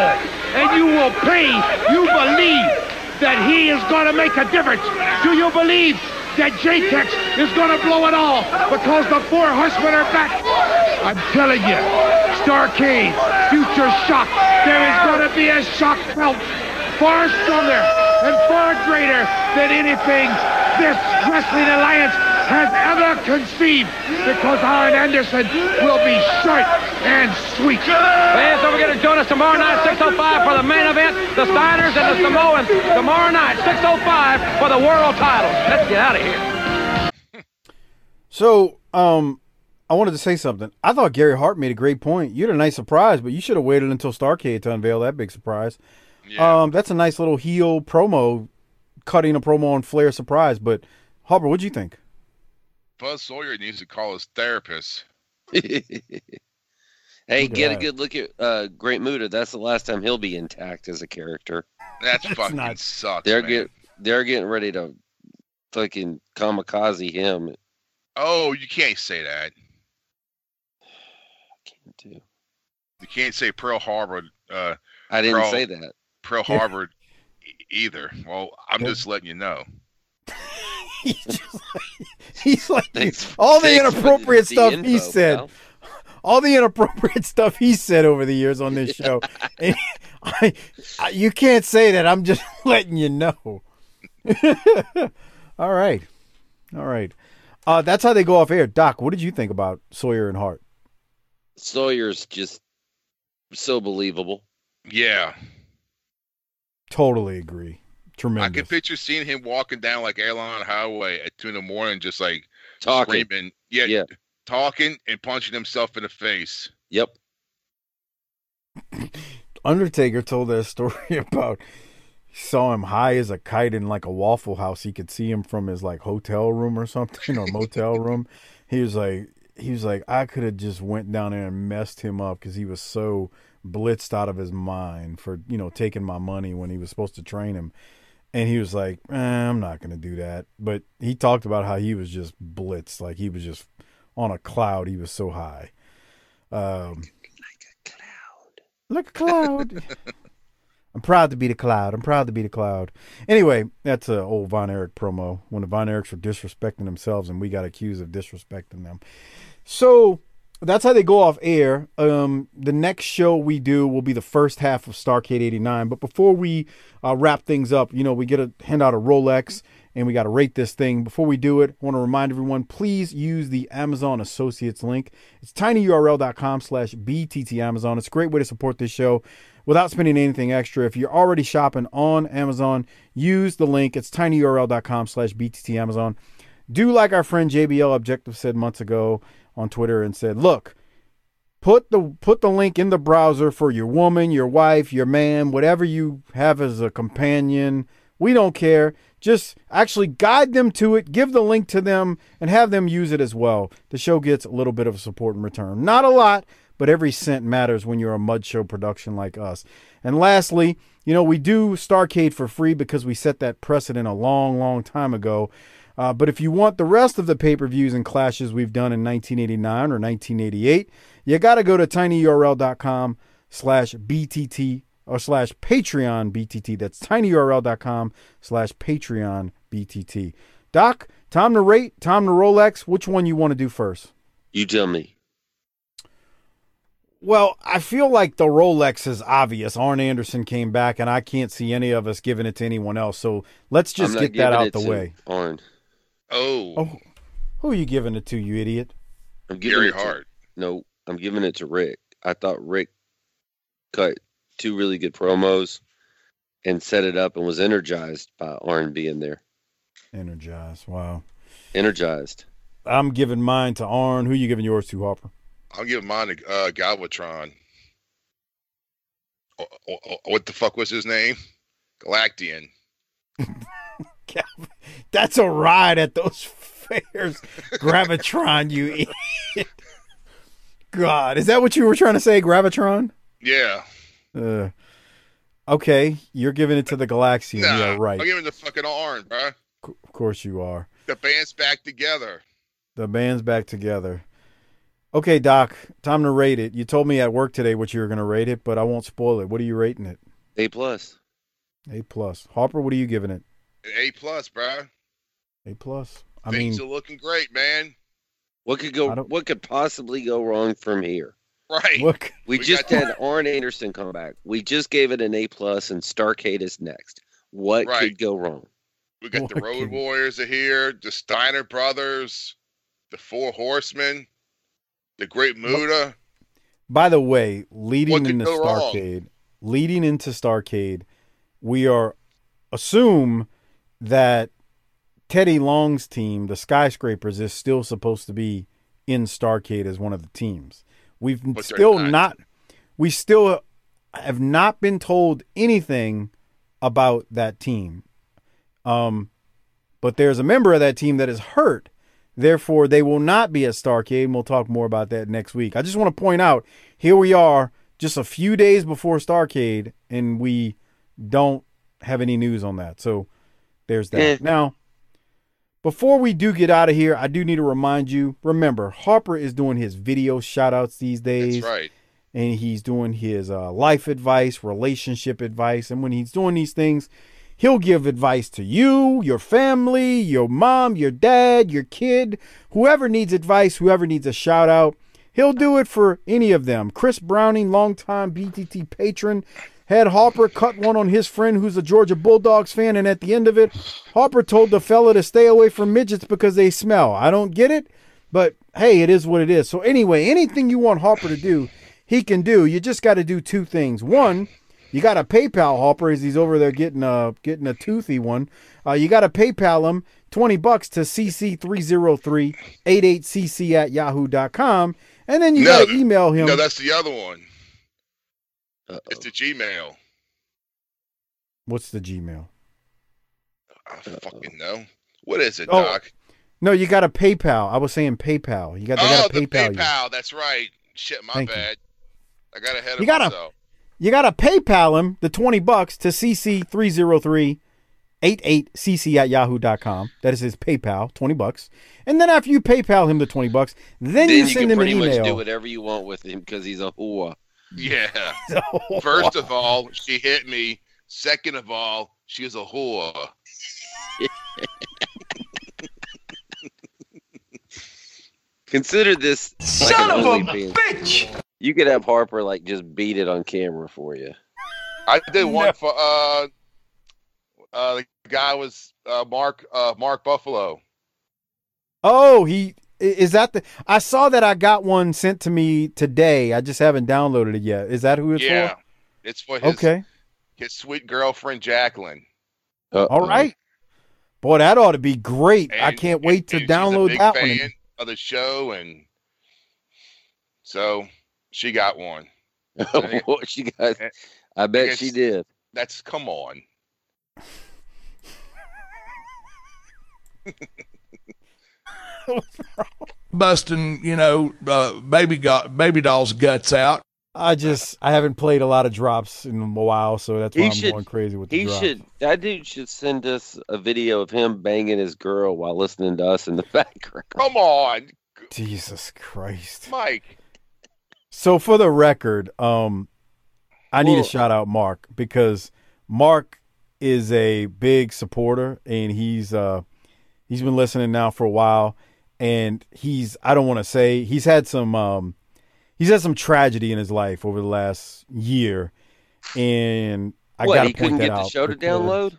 and you will pay. You believe that he is going to make a difference. Do you believe that J-Tex is going to blow it all because the four horsemen are back? I'm telling you, Starcade, Future Shock, there is going to be a shock felt far stronger and far greater than anything this Wrestling Alliance has ever conceived because Arn Anderson will be short and sweet. Fans, don't forget to join us tomorrow night, 6.05 for the main event, the Steiners and the Samoans. Tomorrow night, 6.05 for the world title. Let's get out of here. So, um, I wanted to say something. I thought Gary Hart made a great point. You had a nice surprise, but you should have waited until Starcade to unveil that big surprise. Um, that's a nice little heel promo, cutting a promo on Flair surprise. But Harper, what'd you think? Buzz Sawyer needs to call his therapist. Hey, Look get a good look at uh, Great Muta. That's the last time he'll be intact as a character. That's, That's fucking not- sucks. They're man. get they're getting ready to fucking kamikaze him. Oh, you can't say that. I Can't do. You can't say Pearl Harbor. Uh, I didn't Bro. say that. Pearl Yeah. Harbor e- either. Well, I'm Yeah. just letting you know. he's just like, he's like Thanks- all the thanks for the- inappropriate the stuff he said. pal. all the inappropriate stuff he said over the years on this show. I, I, you can't say that. I'm just letting you know. all right, all right. Uh, that's how they go off air. Doc, what did you think about Sawyer and Hart? Sawyer's just so believable. Yeah. Totally agree. Tremendous. I can picture seeing him walking down like Airline Highway at two in the morning, just like Talking. screaming, yeah, Yeah. talking and punching himself in the face. Yep. Undertaker told that story about saw him high as a kite in like a Waffle House. He could see him from his like hotel room or something or motel room. He was like, he was like, I could have just went down there and messed him up because he was so blitzed out of his mind for you know taking my money when he was supposed to train him. And he was like, eh, I'm not gonna do that. But he talked about how he was just blitzed, like he was just on a cloud. He was so high. Um, like a cloud. Like a cloud. I'm proud to be the cloud. I'm proud to be the cloud. Anyway, that's a old Von Erich promo when the Von Erichs were disrespecting themselves and we got accused of disrespecting them. So that's how they go off air. Um, the next show we do will be the first half of Starcade 89. But before we uh, wrap things up, you know, we get to hand out a Rolex and we got to rate this thing. Before we do it, I want to remind everyone, please use the Amazon Associates link. It's tinyurl.com slash BTT Amazon. It's a great way to support this show without spending anything extra. If you're already shopping on Amazon, use the link. It's tinyurl.com slash BTT Amazon. Do like our friend JBL Objective said months ago on Twitter and said, look, put the put the link in the browser for your woman, your wife, your man, whatever you have as a companion. We don't care. Just actually guide them to it, give the link to them, and have them use it as well. The show gets a little bit of support in return. Not a lot, but every cent matters when you're a mud show production like us. And lastly, you know, we do Starcade for free because we set that precedent a long, long time ago. Uh, but if you want the rest of the pay per views and clashes we've done in 1989 or 1988, you got to go to tinyurl.com slash BTT or slash Patreon BTT. That's tinyurl.com slash Patreon BTT. Doc, time to rate, time to Rolex. Which one you want to do first? You tell me. Well, I feel like the Rolex is obvious. Arn Anderson came back, and I can't see any of us giving it to anyone else. So let's just get that out the way. Arn. Oh, Oh, who are you giving it to, you idiot? I'm giving Gary it to- no, I'm giving it to Rick. I thought Rick cut two really good promos and set it up and was energized by Arn being there. Energized. Wow. Energized. I'm giving mine to Arn. Who are you giving yours to, Harper? I'll give mine to uh, Galvatron. Oh, oh, oh, what the fuck was his name? Galactian. That's a ride at those fairs. Gravitron, you idiot. God, is that what you were trying to say, Gravitron? Yeah. Uh, okay, you're giving it to the Galaxian. Nah, yeah, right. I'm giving it the fucking Arn, bro. Of course you are. The band's back together. The band's back together. Okay, Doc, time to rate it. You told me at work today what you were going to rate it, but I won't spoil it. What are you rating it? A plus. A plus. Harper, what are you giving it? An A plus, bro. A plus. I Things mean, are looking great, man. What could go what could possibly go wrong from here? Right. look. We, We just got- had Arn Anderson come back. We just gave it an A plus and Starcade is next. What Right. could go wrong? We got the Road can- Warriors are here, the Steiner brothers, the Four Horsemen, the Great Muta. By the way, leading into go wrong? Starcade, leading into Starcade, we are assume that Teddy Long's team, the Skyscrapers, is still supposed to be in Starcade as one of the teams. We've they're still not. not. We still have not been told anything about that team. Um, but there's a member of that team that is hurt. Therefore, they will not be at Starcade. And we'll talk more about that next week. I just want to point out here we are just a few days before Starcade, and we don't have any news on that. So there's that. Eh. Now, before we do get out of here, I do need to remind you remember, Harper is doing his video shout outs these days That's right. and he's doing his uh, life advice, relationship advice. And when he's doing these things, he'll give advice to you, your family, your mom, your dad, your kid, whoever needs advice, whoever needs a shout out. He'll do it for any of them. Chris Browning, longtime BTT patron, had Harper cut one on his friend who's a Georgia Bulldogs fan, and at the end of it, Harper told the fella to stay away from midgets because they smell. I don't get it, but hey, it is what it is. So anyway, anything you want Harper to do, he can do. You just got to do two things. One, You got to PayPal Harper as he's over there getting a getting a toothy one. Uh, you got to PayPal him twenty bucks to cc30388cc at yahoo.com. and then you No, got to email him. No, that's the other one. It's the Gmail. What's the Gmail? I fucking know. What is it, Oh, Doc? No, you got a PayPal. I was saying PayPal. You got they Oh, got to the PayPal. you. PayPal. That's right. Shit, my Thank you. bad. I got ahead of You gotta- myself. You got to PayPal him the 20 bucks to cc30388cc at yahoo.com. That is his PayPal, 20 bucks. And then after you PayPal him the 20 bucks, then, you you send can him an pretty much do whatever you want with him because he's a whore. Yeah. First of all, she hit me. Second of all, she is a whore. Consider this like Son an of a OnlyFans. bitch! You could have Harper like just beat it on camera for you. I did one for uh uh the guy was uh Mark uh Mark Buffalo. Oh, he i- is that the I saw that I got one sent to me today. I just haven't downloaded it yet. Is that who it's yeah. for? It's for his Okay. his sweet girlfriend Jacqueline. All right. Boy, that ought to be great. I can't wait to and she's a download big that fan one. of the show and so she got one. what she got? I bet she did. That's come on. busting, you know, uh, baby got baby doll's guts out. I just I haven't played a lot of drops in a while, so that's why He I'm should- going crazy with the He drops. should. That dude should send us a video of him banging his girl while listening to us in the background. Come on, Jesus Christ. Mike. So for the record, um, I need Well- to shout out Mark because Mark is a big supporter and he's uh he's been listening now for a while and he's I don't want to say he's had some um he's had some tragedy in his life over the last year and I gotta He point couldn't that get the out show to download.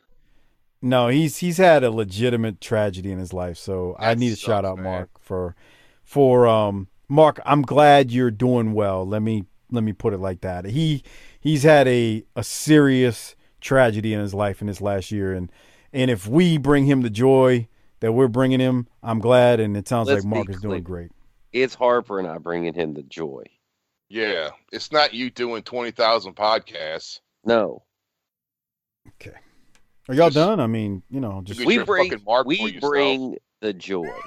No, he's he's had a legitimate tragedy in his life, so I need to shout out Mark for for um Mark. I'm glad you're doing well. Let me let me put it like that. He he's had a a serious tragedy in his life in this last year, and and if we bring him the joy that we're bringing him, I'm glad, and it sounds Let's like Mark is doing great. It's Harper and I bringing him the joy. Yeah. It's not you doing twenty thousand podcasts. No, Okay. Are y'all done? I mean, you know, just we bring we bring the joy.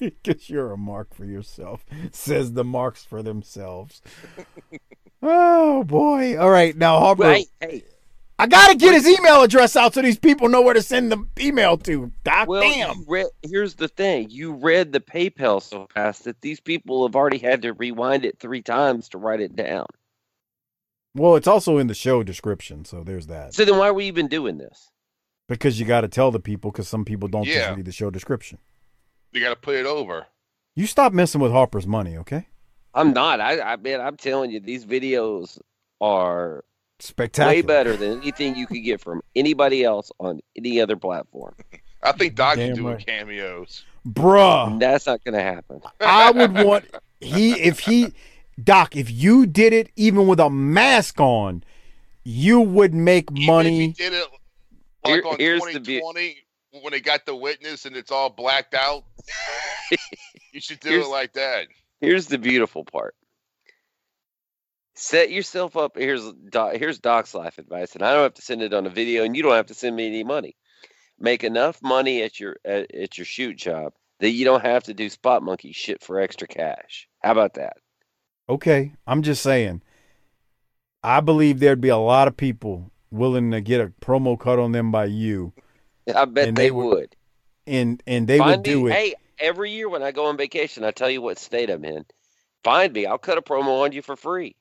Because you're a mark for yourself, says the marks for themselves. oh boy! All right, now Harper, Right, hey. I gotta get his email address out so these people know where to send the email to. Doc, Well, damn. you read, here's the thing: you read the PayPal so fast that these people have already had to rewind it three times to write it down. Well, it's also in the show description, so there's that. So then, why are we even doing this? Because you got to tell the people, because some people don't Yeah. read the show description. You got to put it over. You stop messing with Harper's money, okay? I'm not. I, I man, I'm telling you, these videos are Spectacular. way better than anything you could get from anybody else on any other platform. I think Doc's Damn doing right. cameos. Bruh. That's not going to happen. I would want he if he Doc, if you did it even with a mask on, you would make money. Did it like Here- on here's the beau- 2020 when they got the witness and it's all blacked out. you should do Here's- it like that. Here's the beautiful part. Set yourself up. Here's Doc, here's Doc's life advice, and I don't have to send it on a video, and you don't have to send me any money. Make enough money at your at, at your shoot job that you don't have to do spot monkey shit for extra cash. How about that? Okay, I'm just saying. I believe there'd be a lot of people willing to get a promo cut on them by you, I bet they, they would- would. and and they Find would do me, it. Hey, every year when I go on vacation, I tell you what state I'm in. Find me. I'll cut a promo on you for free.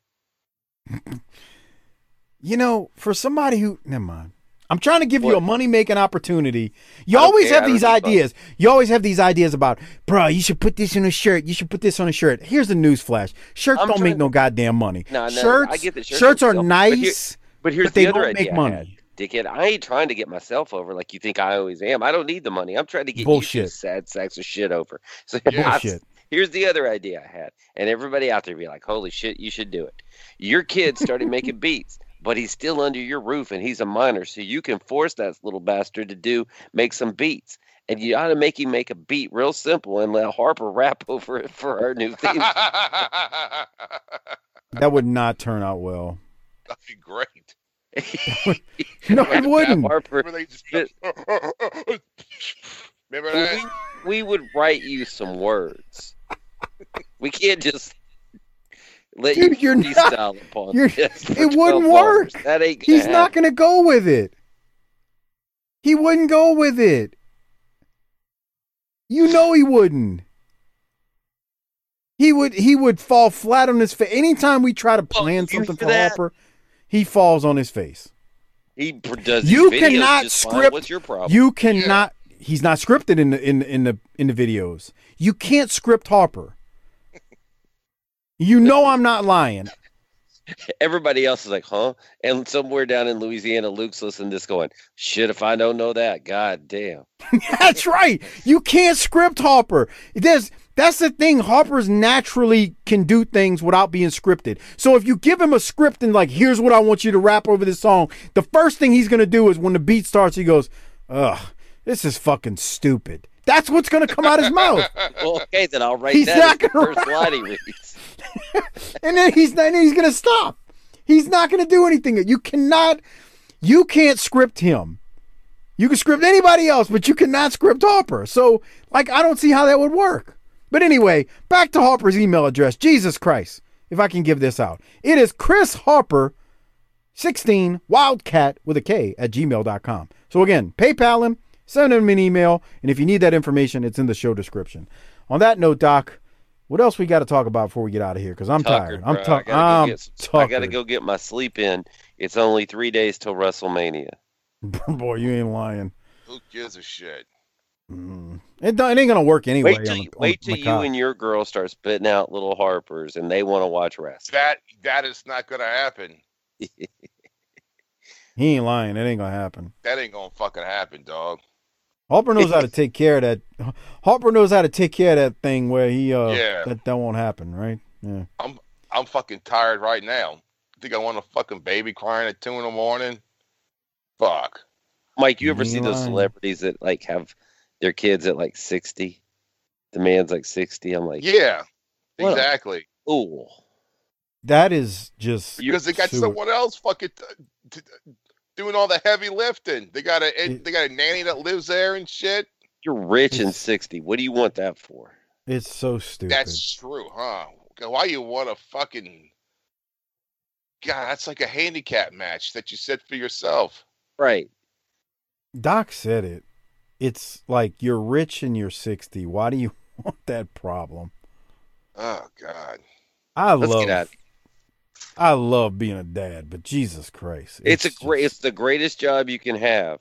You know, for somebody who never mind. I'm trying to give you a money making opportunity. You always care. Have these give a fuck. ideas. You always have these ideas about, bro, you should put this in a shirt. You should put this on a shirt. Here's the news flash. Shirts I'm don't make trying- no goddamn money. No, no, shirts, I get that shirts shirts are sell, but here- nice, But here's they the other don't idea make I money. Dickhead, I ain't trying to get myself over like you think I always am. I don't need the money. I'm trying to get Bullshit. you sad sacks of shit over. So Bullshit. Here's the other idea I had, and everybody out there be like, "Holy shit, you should do it." Your kid started making beats. but he's still under your roof and he's a minor, so you can force that little bastard to do make some beats. And you ought to make him make a beat real simple and let Harper rap over it for our new theme. That would not turn out well. That'd be great. No, it wouldn't. Harper, Remember they just Remember we, that? we would write you some words. We can't just let Dude, you you're not- upon you're- this it wouldn't work. That ain't He's not going to go with it. He wouldn't go with it. You know he wouldn't. He would he would fall flat on his face. Anytime we try to plan you something for that? Harper, he falls on his face. He does You cannot just fine. script. What's your problem? You cannot. He's not scripted in the in in the in the videos. You can't script Harper. You know I'm not lying. Everybody else is like, huh? And somewhere down in Louisiana, Luke's listening to this going, shit, if I don't know that, god damn. That's right. You can't script Harper. There's that's the thing. Harper's naturally can do things without being scripted. So if you give him a script and like, here's what I want you to rap over this song, the first thing he's gonna do is when the beat starts, he goes, Ugh, this is fucking stupid. That's what's gonna come out of his mouth. Well, okay, then I'll write He's that not gonna first line he reads. and then he's then he's gonna stop. He's not gonna do anything. You cannot, you can't script him. You can script anybody else, but you cannot script Harper. So, like, I don't see how that would work. But anyway, back to Harper's email address. Jesus Christ, if I can give this out, it is Chris Harper. 16 wildcat with a K at gmail.com. So again, PayPal him, send him an email, and if you need that information, it's in the show description. On that note, Doc, what else we got to talk about before we get out of here? Because I'm Tuckered, tired. I'm, bro. tu- I gotta go I'm get some- I gotta go get my sleep in. It's only three days till WrestleMania. Boy, you ain't lying. Who gives a shit? Mm-hmm. It, it ain't gonna work anyway. wait till, on you, on wait till you and your girl start spitting out little Harpers and they want to watch wrestling. That that is not gonna happen. He ain't lying. It ain't gonna happen. That ain't gonna fucking happen, dog. Harper knows how to take care of that. Harper knows how to take care of that thing where he uh Yeah. that that won't happen, right? Yeah. I'm I'm fucking tired right now. Think I want a fucking baby crying at two in the morning? Fuck. Mike, you ever You see those celebrities that like have their kids at like sixty? The man's like sixty. I'm like, Yeah, exactly. fool. That is just Because they got sewer. someone else fucking t- t- doing all the heavy lifting. They got a It- they got a nanny that lives there and shit. You're rich and sixty. What do you want that for? It's so stupid. That's true, huh? Why you want a fucking God? That's like a handicap match that you set for yourself. Right. Doc said it. It's like you're rich and you're 60. Why do you want that problem? Oh God. I Let's love get out. I love being a dad, but Jesus Christ. It's, a great. just- It's the greatest job you can have.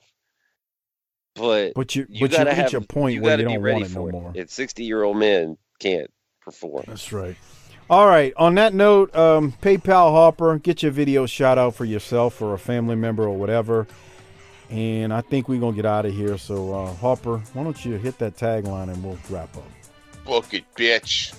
But But you you but you gotta reach have a point you where gotta you be don't ready want it no for more. it. And sixty-year-old men can't perform. That's right. All right. On that note, um, PayPal Harper, get your video shout out for yourself or a family member or whatever. And I think we're gonna get out of here. So uh, Harper, why don't you hit that tagline and we'll wrap up. Book it, bitch.